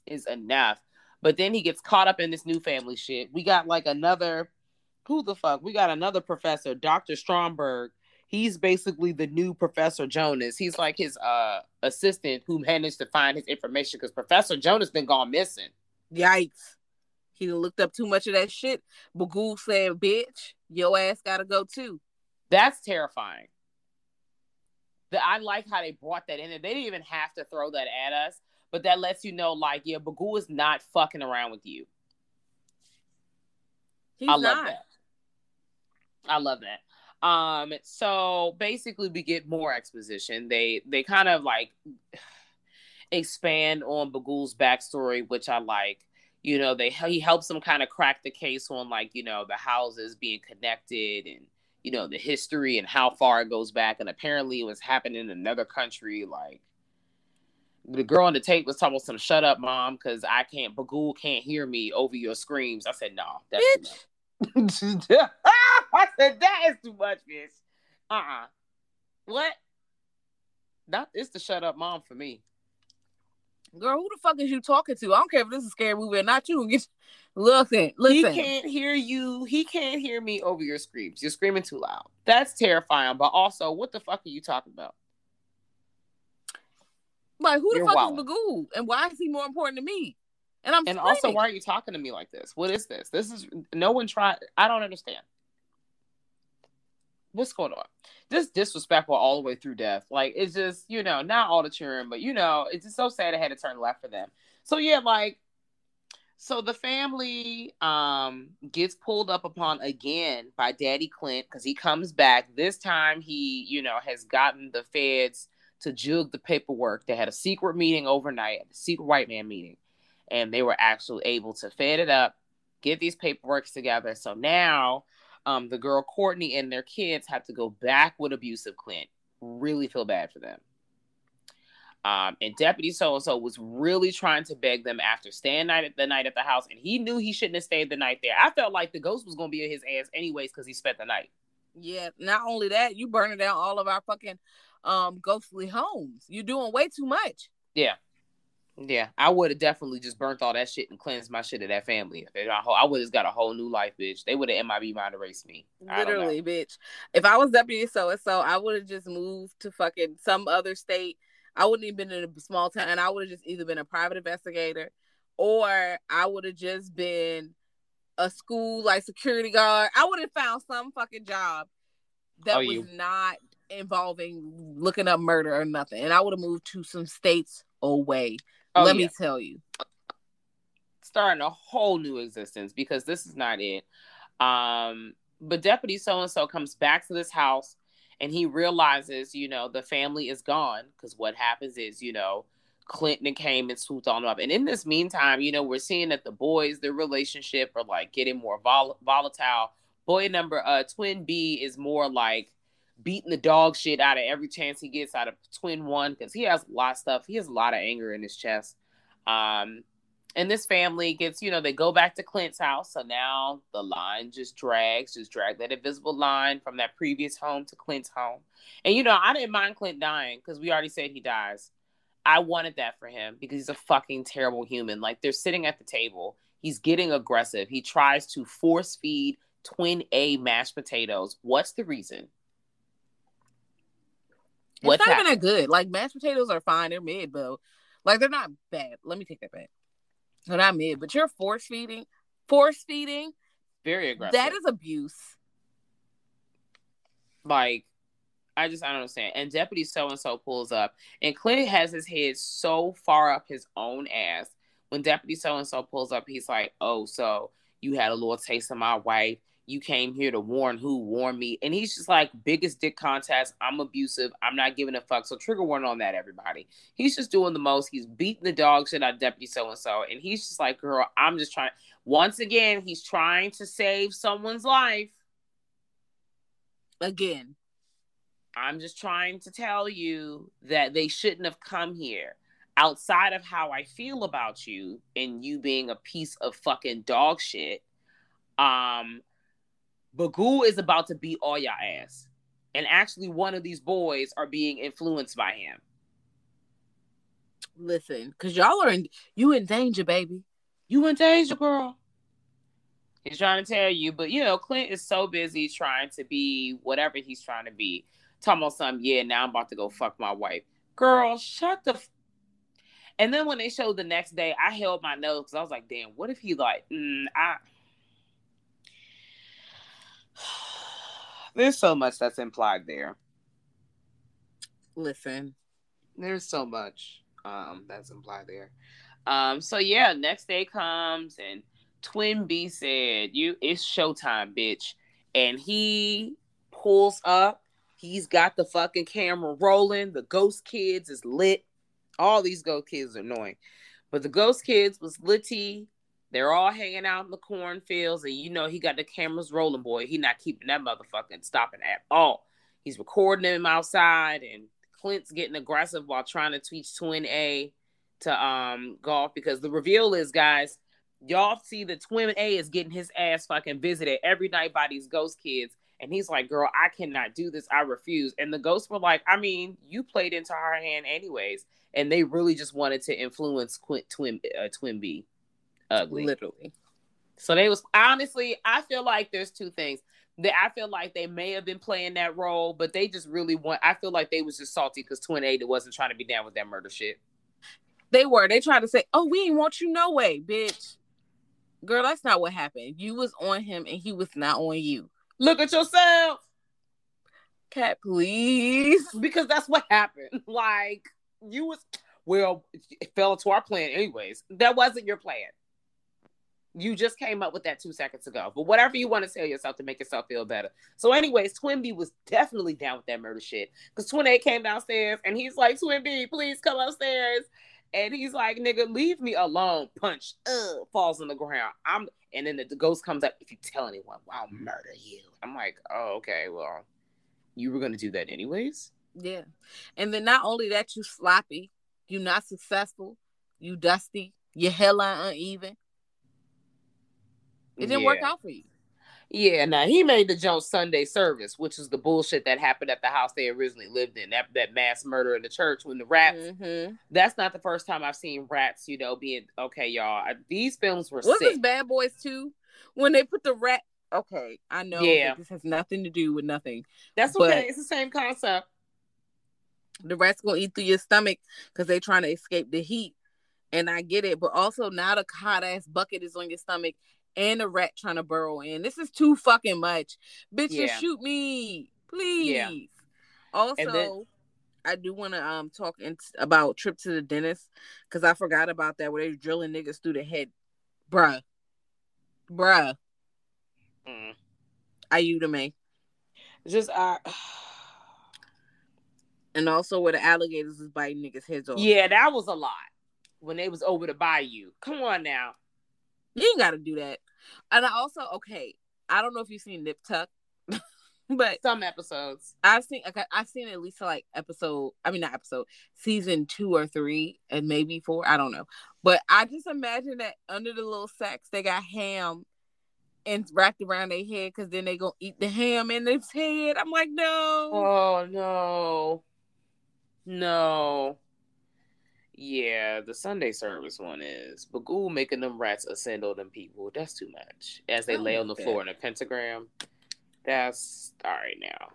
is enough. But then he gets caught up in this new family shit. We got like another who the fuck? We got another professor, Dr. Stomberg. He's basically the new Professor Jonas. He's like his uh assistant who managed to find his information because Professor Jonas been gone missing. Yikes. He looked up too much of that shit. Bughuul said, bitch, your ass gotta go too. That's terrifying. That I like how they brought that in there. They didn't even have to throw that at us, but that lets you know, like, yeah, Bughuul is not fucking around with you. He's I love not. that. I love that. Um, so basically we get more exposition. They they kind of like expand on Bughuul's backstory, which I like. You know, they he helps them kind of crack the case on like, you know, the houses being connected and you know, the history and how far it goes back. And apparently it was happening in another country, like the girl on the tape was talking about some shut up mom because I can't Bughuul can't hear me over your screams. I said, no, that's too much. I said that is too much, bitch. Uh uh What? That is the shut up mom for me. Girl, who the fuck is you talking to? I don't care if this is a scary movie or not. You get listen, listen. He can't hear you. He can't hear me over your screams. You're screaming too loud. That's terrifying. But also, what the fuck are you talking about? Like, who the You're fuck wildin'. is Bughuul? And why is he more important to me? And I'm And screaming. also, why are you talking to me like this? What is this? This is no one tried. I don't understand. What's going on? This disrespectful all the way through death. Like it's just you know not all the cheering, but you know it's just so sad I had to turn left for them. So yeah, like so the family um gets pulled up upon again by Daddy Clint because he comes back. This time he you know has gotten the feds to jug the paperwork. They had a secret meeting overnight, a secret white man meeting and they were actually able to fed it up, get these paperworks together. So now um, the girl Courtney and their kids have to go back with abusive Clint. Really feel bad for them. Um, and Deputy So and So was really trying to beg them after staying night at the night at the house, and he knew he shouldn't have stayed the night there. I felt like the ghost was gonna be in his ass anyways because he spent the night. Yeah, not only that, you burning down all of our fucking um ghostly homes. You're doing way too much. Yeah. Yeah, I would have definitely just burnt all that shit and cleansed my shit of that family. I, would have got a whole new life, bitch. They would have MIB mind erased me. I don't know. Literally, bitch. If I was deputy so and so, I would have just moved to fucking some other state. I wouldn't even been in a small town, and I would have just either been a private investigator, or I would have just been a school like security guard. I would have found some fucking job that Oh, was you- not involving looking up murder or nothing, and I would have moved to some states away. Oh, Let yeah. me tell you. starting a whole new existence because this is not it. Um, but Deputy so and so comes back to this house and he realizes, you know, the family is gone because what happens is, you know, Clinton came and swooped on them up. And in this meantime, you know, we're seeing that the boys, their relationship are like getting more vol- volatile. Boy number uh twin B is more like beating the dog shit out of every chance he gets out of twin one because he has a lot of stuff. He has a lot of anger in his chest. Um, and this family gets, you know, they go back to Clint's house. So now the line just drags, just drag that invisible line from that previous home to Clint's home. And, you know, I didn't mind Clint dying because we already said he dies. I wanted that for him because he's a fucking terrible human. Like they're sitting at the table. He's getting aggressive. He tries to force feed twin A mashed potatoes. What's the reason? What's it's not hap- even that good. Like mashed potatoes are fine. They're mid, though. Like they're not bad. Let me take that back. They're not mid, but you're force feeding. Force feeding. Very aggressive. That is abuse. like I just I don't understand. And Deputy So and So pulls up, and Clint has his head so far up his own ass. When Deputy So and So pulls up, he's like, "Oh, so you had a little taste of my wife. You came here to warn who? Warn me." And he's just like, "Biggest dick contest. I'm abusive. I'm not giving a fuck." So trigger warning on that, everybody. He's just doing the most. He's beating the dog shit out Deputy So and So, and he's just like, "Girl, I'm just trying." Once again, he's trying to save someone's life Again. I'm just trying to tell you that they shouldn't have come here. Outside of how I feel about you and you being a piece of fucking dog shit, um, Bughuul is about to beat all your ass. And actually, one of these boys are being influenced by him. Listen, because y'all are in you in danger, baby. You in danger, girl. He's trying to tell you, but you know, Clint is so busy trying to be whatever he's trying to be. Talking about something, yeah, now I'm about to go fuck my wife. Girl, shut the f- and then when they showed the next day, I held my nose because I was like, damn, what if he like, mm, I there's so much that's implied there. Listen. There's so much um that's implied there. Um, so yeah, next day comes and Twin B said, You it's showtime, bitch. And he pulls up, he's got the fucking camera rolling, the ghost kids is lit. All these ghost kids are annoying. But the ghost kids was litty. They're all hanging out in the cornfields, and you know he got the cameras rolling, boy. He not keeping that motherfucking stopping at all. He's recording them outside, and Clint's getting aggressive while trying to teach Twin A to um golf because the reveal is, guys, y'all see the Twin A is getting his ass fucking visited every night by these ghost kids. And he's like, girl, I cannot do this. I refuse. And the ghosts were like, I mean, you played into our hand anyways. And they really just wanted to influence Quint, Twin uh, Twin B ugly. Literally. So they was honestly, I feel like there's two things. That I feel like they may have been playing that role, but they just really want. I feel like they was just salty because Twin A wasn't trying to be down with that murder shit. They were. They tried to say, "Oh, we ain't want you no way, bitch." Girl, that's not what happened. You was on him, and he was not on you. Look at yourself, cat, please. Because that's what happened. Like you was well, it fell into our plan anyways. That wasn't your plan. You just came up with that two seconds ago. But whatever you want to tell yourself to make yourself feel better. So, anyways, Twin B was definitely down with that murder shit. Because Twin A came downstairs and he's like, Twin B, please come upstairs. And he's like, nigga, leave me alone. Punch. Ugh, falls on the ground. I'm and then the, the ghost comes up. If you tell anyone, I'll murder you. I'm like, oh, okay, well, you were gonna do that anyways. Yeah. And then not only that, you sloppy, you not successful, you dusty, your hairline uneven. It didn't yeah. work out for you. Yeah, now he made the Jones Sunday service, which is the bullshit that happened at the house they originally lived in. That that mass murder in the church when the rats. Mm-hmm. That's not the first time I've seen rats. You know, being okay, y'all. I, these films were What sick. was Bad Boys too? When they put the rat. Okay, I know. Yeah. this has nothing to do with nothing. That's okay. It's the same concept. The rats gonna eat through your stomach because they trying to escape the heat. And I get it, but also now the hot ass bucket is on your stomach and a rat trying to burrow in. This is too fucking much. Bitch, Yeah. just shoot me, please. Yeah. Also, then- I do want to um talk in, about trip to the dentist because I forgot about that where they're drilling niggas through the head, bruh, bruh. Mm. I you to me, Just uh, and also where the alligators is biting niggas heads off. yeah, that was a lot when they was over to bayou. Come on now. You ain't got to do that. And I also, okay, I don't know if you've seen Nip Tuck, but Some episodes. I've seen, okay, I've seen at least like episode, I mean, not episode, season two or three, and maybe four. I don't know. But I just imagine that under the little sacks, they got ham and wrapped around their head because then they going to eat the ham in its head. I'm like, no. Oh no. No. Yeah, the Sunday service one is. But Bughuul making them rats ascend on them people. That's too much. As they lay on the like floor in a pentagram. That's all right now.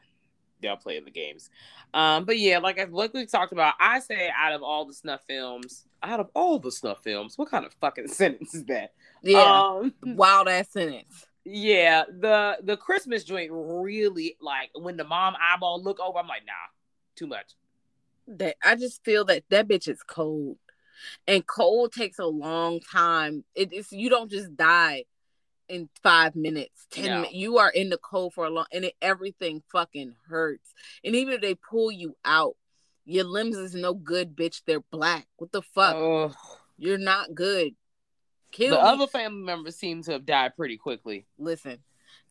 They'll play the games. Um, but yeah, like I like we talked about, I say out of all the snuff films, out of all the snuff films, what kind of fucking sentence is that? Yeah. Um, Wild ass sentence. yeah, the the Christmas joint really like when the mom eyeball look over, I'm like, nah, too much. That I just feel that that bitch is cold, and cold takes a long time. It is you don't just die in five minutes, ten. No. minutes. You are in the cold for a long, and it, everything fucking hurts. And even if they pull you out, your limbs is no good, bitch. They're black. What the fuck? Oh, You're not good. Kill the me. other family members seem to have died pretty quickly. Listen,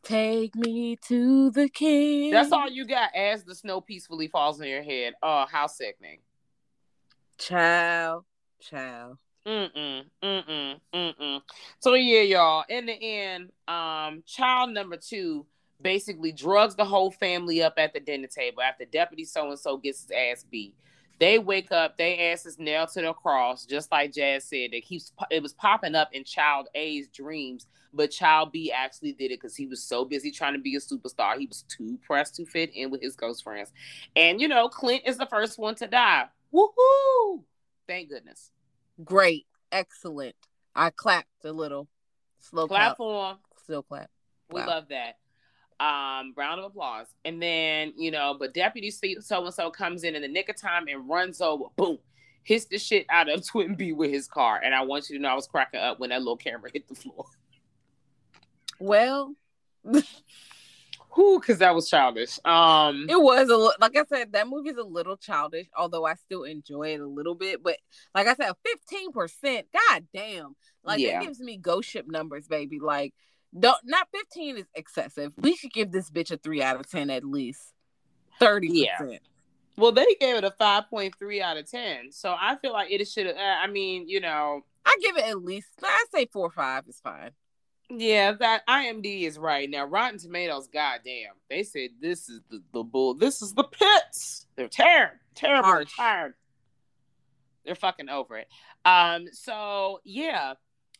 take me to the king. That's all you got as the snow peacefully falls on your head. Oh, how sickening. Child, child. Mm-mm, mm-mm, mm-mm. So yeah, y'all. In the end, um, child number two basically drugs the whole family up at the dinner table after Deputy So and So gets his ass beat. They wake up, they ass is nailed to the cross, just like Jazz said. It keeps it was popping up in Child A's dreams, but Child B actually did it because he was so busy trying to be a superstar. He was too pressed to fit in with his ghost friends. And you know, Clint is the first one to die. Woohoo! Thank goodness. Great, excellent. I clapped a little. Slow clap. Clap. Still clap. We Wow. love that. Um, round of applause. And then, you know, but Deputy so and so comes in in the nick of time and runs over, boom, hits the shit out of Twin B with his car. And I want you to know I was cracking up when that little camera hit the floor. Well, who because that was childish. Um, it was a li- like I said, that movie's a little childish, although I still enjoy it a little bit. But like I said, fifteen percent. God damn, like Yeah. that gives me ghost ship numbers, baby. Like, don't not fifteen is excessive. We should give this bitch a three out of ten at least. Thirty Yeah. percent. well, they gave it a 5.3 out of 10. So I feel like it should have, I mean, you know, I give it at least. I say four or five is fine. Yeah, that IMD is right. Now, Rotten Tomatoes, goddamn, they said this is the, the bull. This is the pits. They're terrible, terrible, Harsh. tired. They're fucking over it. Um, so yeah.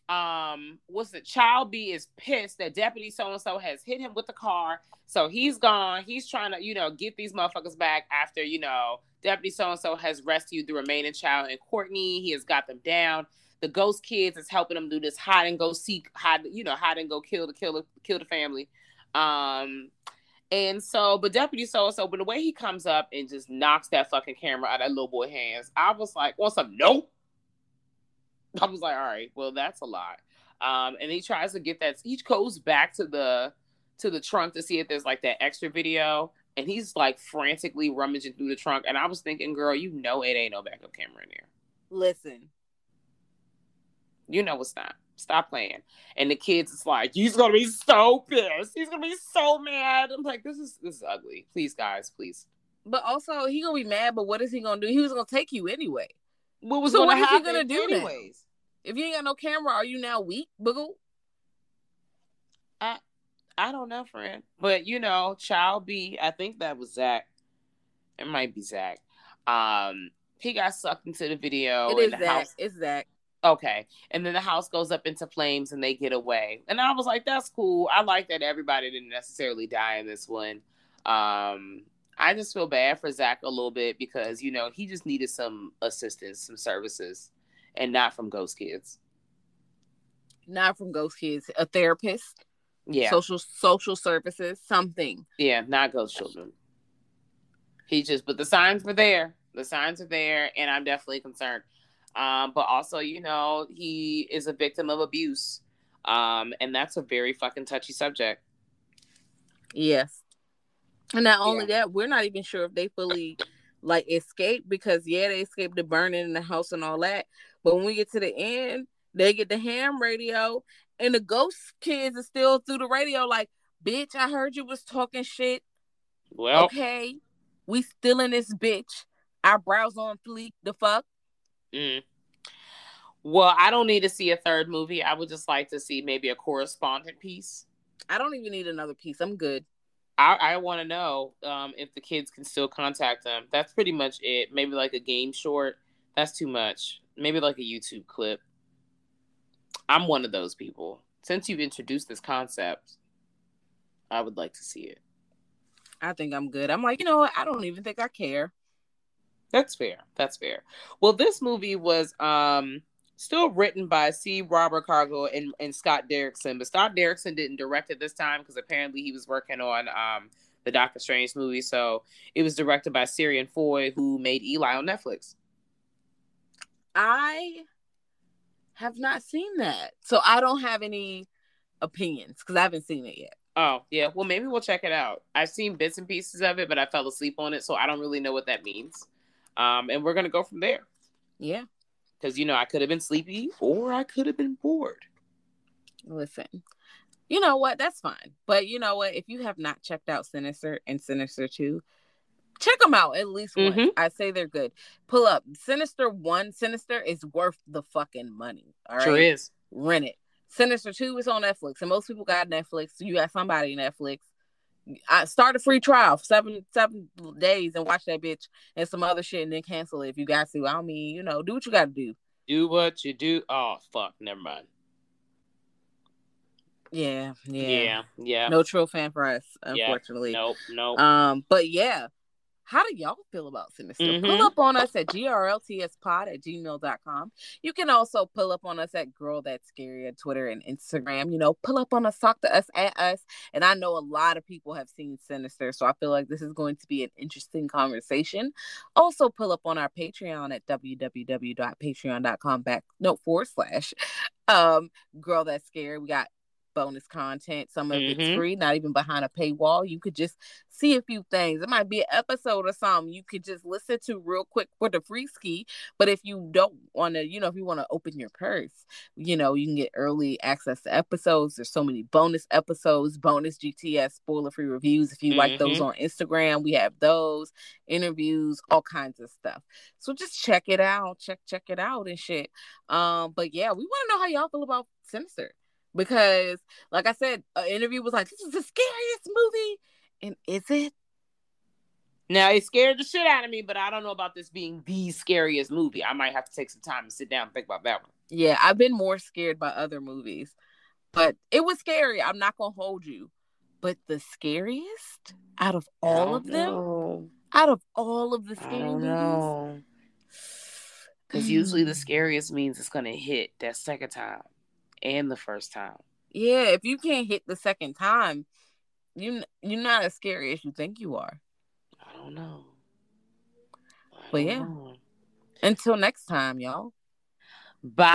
Um, what's it? Child B is pissed that Deputy So and So has hit him with the car. So he's gone. He's trying to, you know, get these motherfuckers back after, you know, Deputy So and So has rescued the remaining child and Courtney. He has got them down the ghost kids is helping them do this hide and go seek hide you know hide and go kill the kill the kill the family um and so but deputy so and so but the way he comes up and just knocks that fucking camera out of that little boy hands i was like what's up nope i was like all right well that's a lot um and he tries to get that he goes back to the to the trunk to see if there's like that extra video and he's like frantically rummaging through the trunk and i was thinking girl you know it ain't no backup camera in there Listen, You know it's not. Stop playing. And the kids is like, he's gonna be so pissed. He's gonna be so mad. I'm like, this is this is ugly. Please, guys, please. but also he gonna be mad. But what is he gonna do? He was gonna take you anyway. What was So gonna what is he happen gonna do now? anyways? If you ain't got no camera, are you now weak, Bughuul? I I don't know, friend. But you know, Child B, I think that was Zach. It might be Zach. Um, he got sucked into the video. it is Zach. house It's Zach. okay and then the house goes up into flames and they get away and i was like that's cool i like that everybody didn't necessarily die in this one um i just feel bad for zach a little bit because you know he just needed some assistance some services and not from ghost kids Not from Ghost Kids. A therapist. yeah Social social services. Something. yeah not ghost children he just but the signs were there the signs are there and i'm definitely concerned um but also you know he is a victim of abuse um and that's a very fucking touchy subject Yes. And not only Yeah. that, we're not even sure if they fully like escaped because yeah, they escaped the burning in the house and all that. But when we get to the end, they get the ham radio and the ghost kids are still through the radio like, bitch, I heard you was talking shit. well Okay. We still in this bitch. Our brows on fleek the fuck. Mm. Well, I don't need to see a third movie. I would just like to see maybe a correspondent piece. I don't even need another piece. I'm good. I, I want to know um, if the kids can still contact them. That's pretty much it. Maybe like a game short. That's too much. Maybe like a YouTube clip. I'm one of those people. Since you've introduced this concept, I would like to see it. I think I'm good. I'm like, you know what? I don't even think I care. That's fair. That's fair. Well, this movie was um still written by C. Robert Cargill and, and Scott Derrickson, but Scott Derrickson didn't direct it this time because apparently he was working on um the Doctor Strange movie. So it was directed by Ciarán Foy, who made Eli on Netflix. I have not seen that. So I don't have any opinions because I haven't seen it yet. Oh, yeah. Well, maybe we'll check it out. I've seen bits and pieces of it, but I fell asleep on it, so I don't really know what that means. Um, and we're gonna go from there Yeah. Because you know I could have been sleepy or I could have been bored. Listen, you know what? That's fine. But you know what? If you have not checked out Sinister and Sinister 2, check them out at least once. Mhm. I say they're good. Pull up Sinister 1, Sinister is worth the fucking money. All right. Sure is. Rent it. Sinister 2 is on Netflix. And most people got Netflix. So you got somebody Netflix. I start a free trial for seven seven days and watch that bitch and some other shit and then cancel it if you got to. I mean, you know, do what you gotta do. Do what you do. Oh fuck, never mind. Yeah, yeah. Yeah, yeah. No true fan for us, Yeah. unfortunately. Nope, nope. Um, but yeah. How do y'all feel about Sinister? Mhm. Pull up on us at grltspod at gmail.com. You can also pull up on us at Girl That's Scary at Twitter and Instagram. You know, pull up on us, talk to us at us. And I know a lot of people have seen Sinister, so I feel like this is going to be an interesting conversation. Also, pull up on our Patreon at www.patreon.com back no forward slash um Girl That's Scary. We got bonus content. Some of it's Mhm. free, not even behind a paywall. You could just see a few things. It might be an episode or something you could just listen to real quick for the free ski. But if you don't want to, you know, if you want to open your purse, you know, you can get early access to episodes. There's so many bonus episodes, bonus GTS spoiler free reviews. If you like those Mhm. on Instagram, we have those interviews, all kinds of stuff. So just check it out, check check it out and shit. Um, but yeah, we want to know how y'all feel about Sinister because, like I said, an interview was like, "This is the scariest movie," and is it? Now it scared the shit out of me, but I don't know about this being the scariest movie. I might have to take some time and sit down and think about that one. Yeah, I've been more scared by other movies, but it was scary. I'm not gonna hold you, but the scariest out of all of them, out of all of the I scary movies, know. Because usually the scariest means it's gonna hit that second time and the first time. yeah, if you can't hit the second time, you you're not as scary as you think you are. I don't know. I But don't yeah. know. Until next time, y'all. Bye.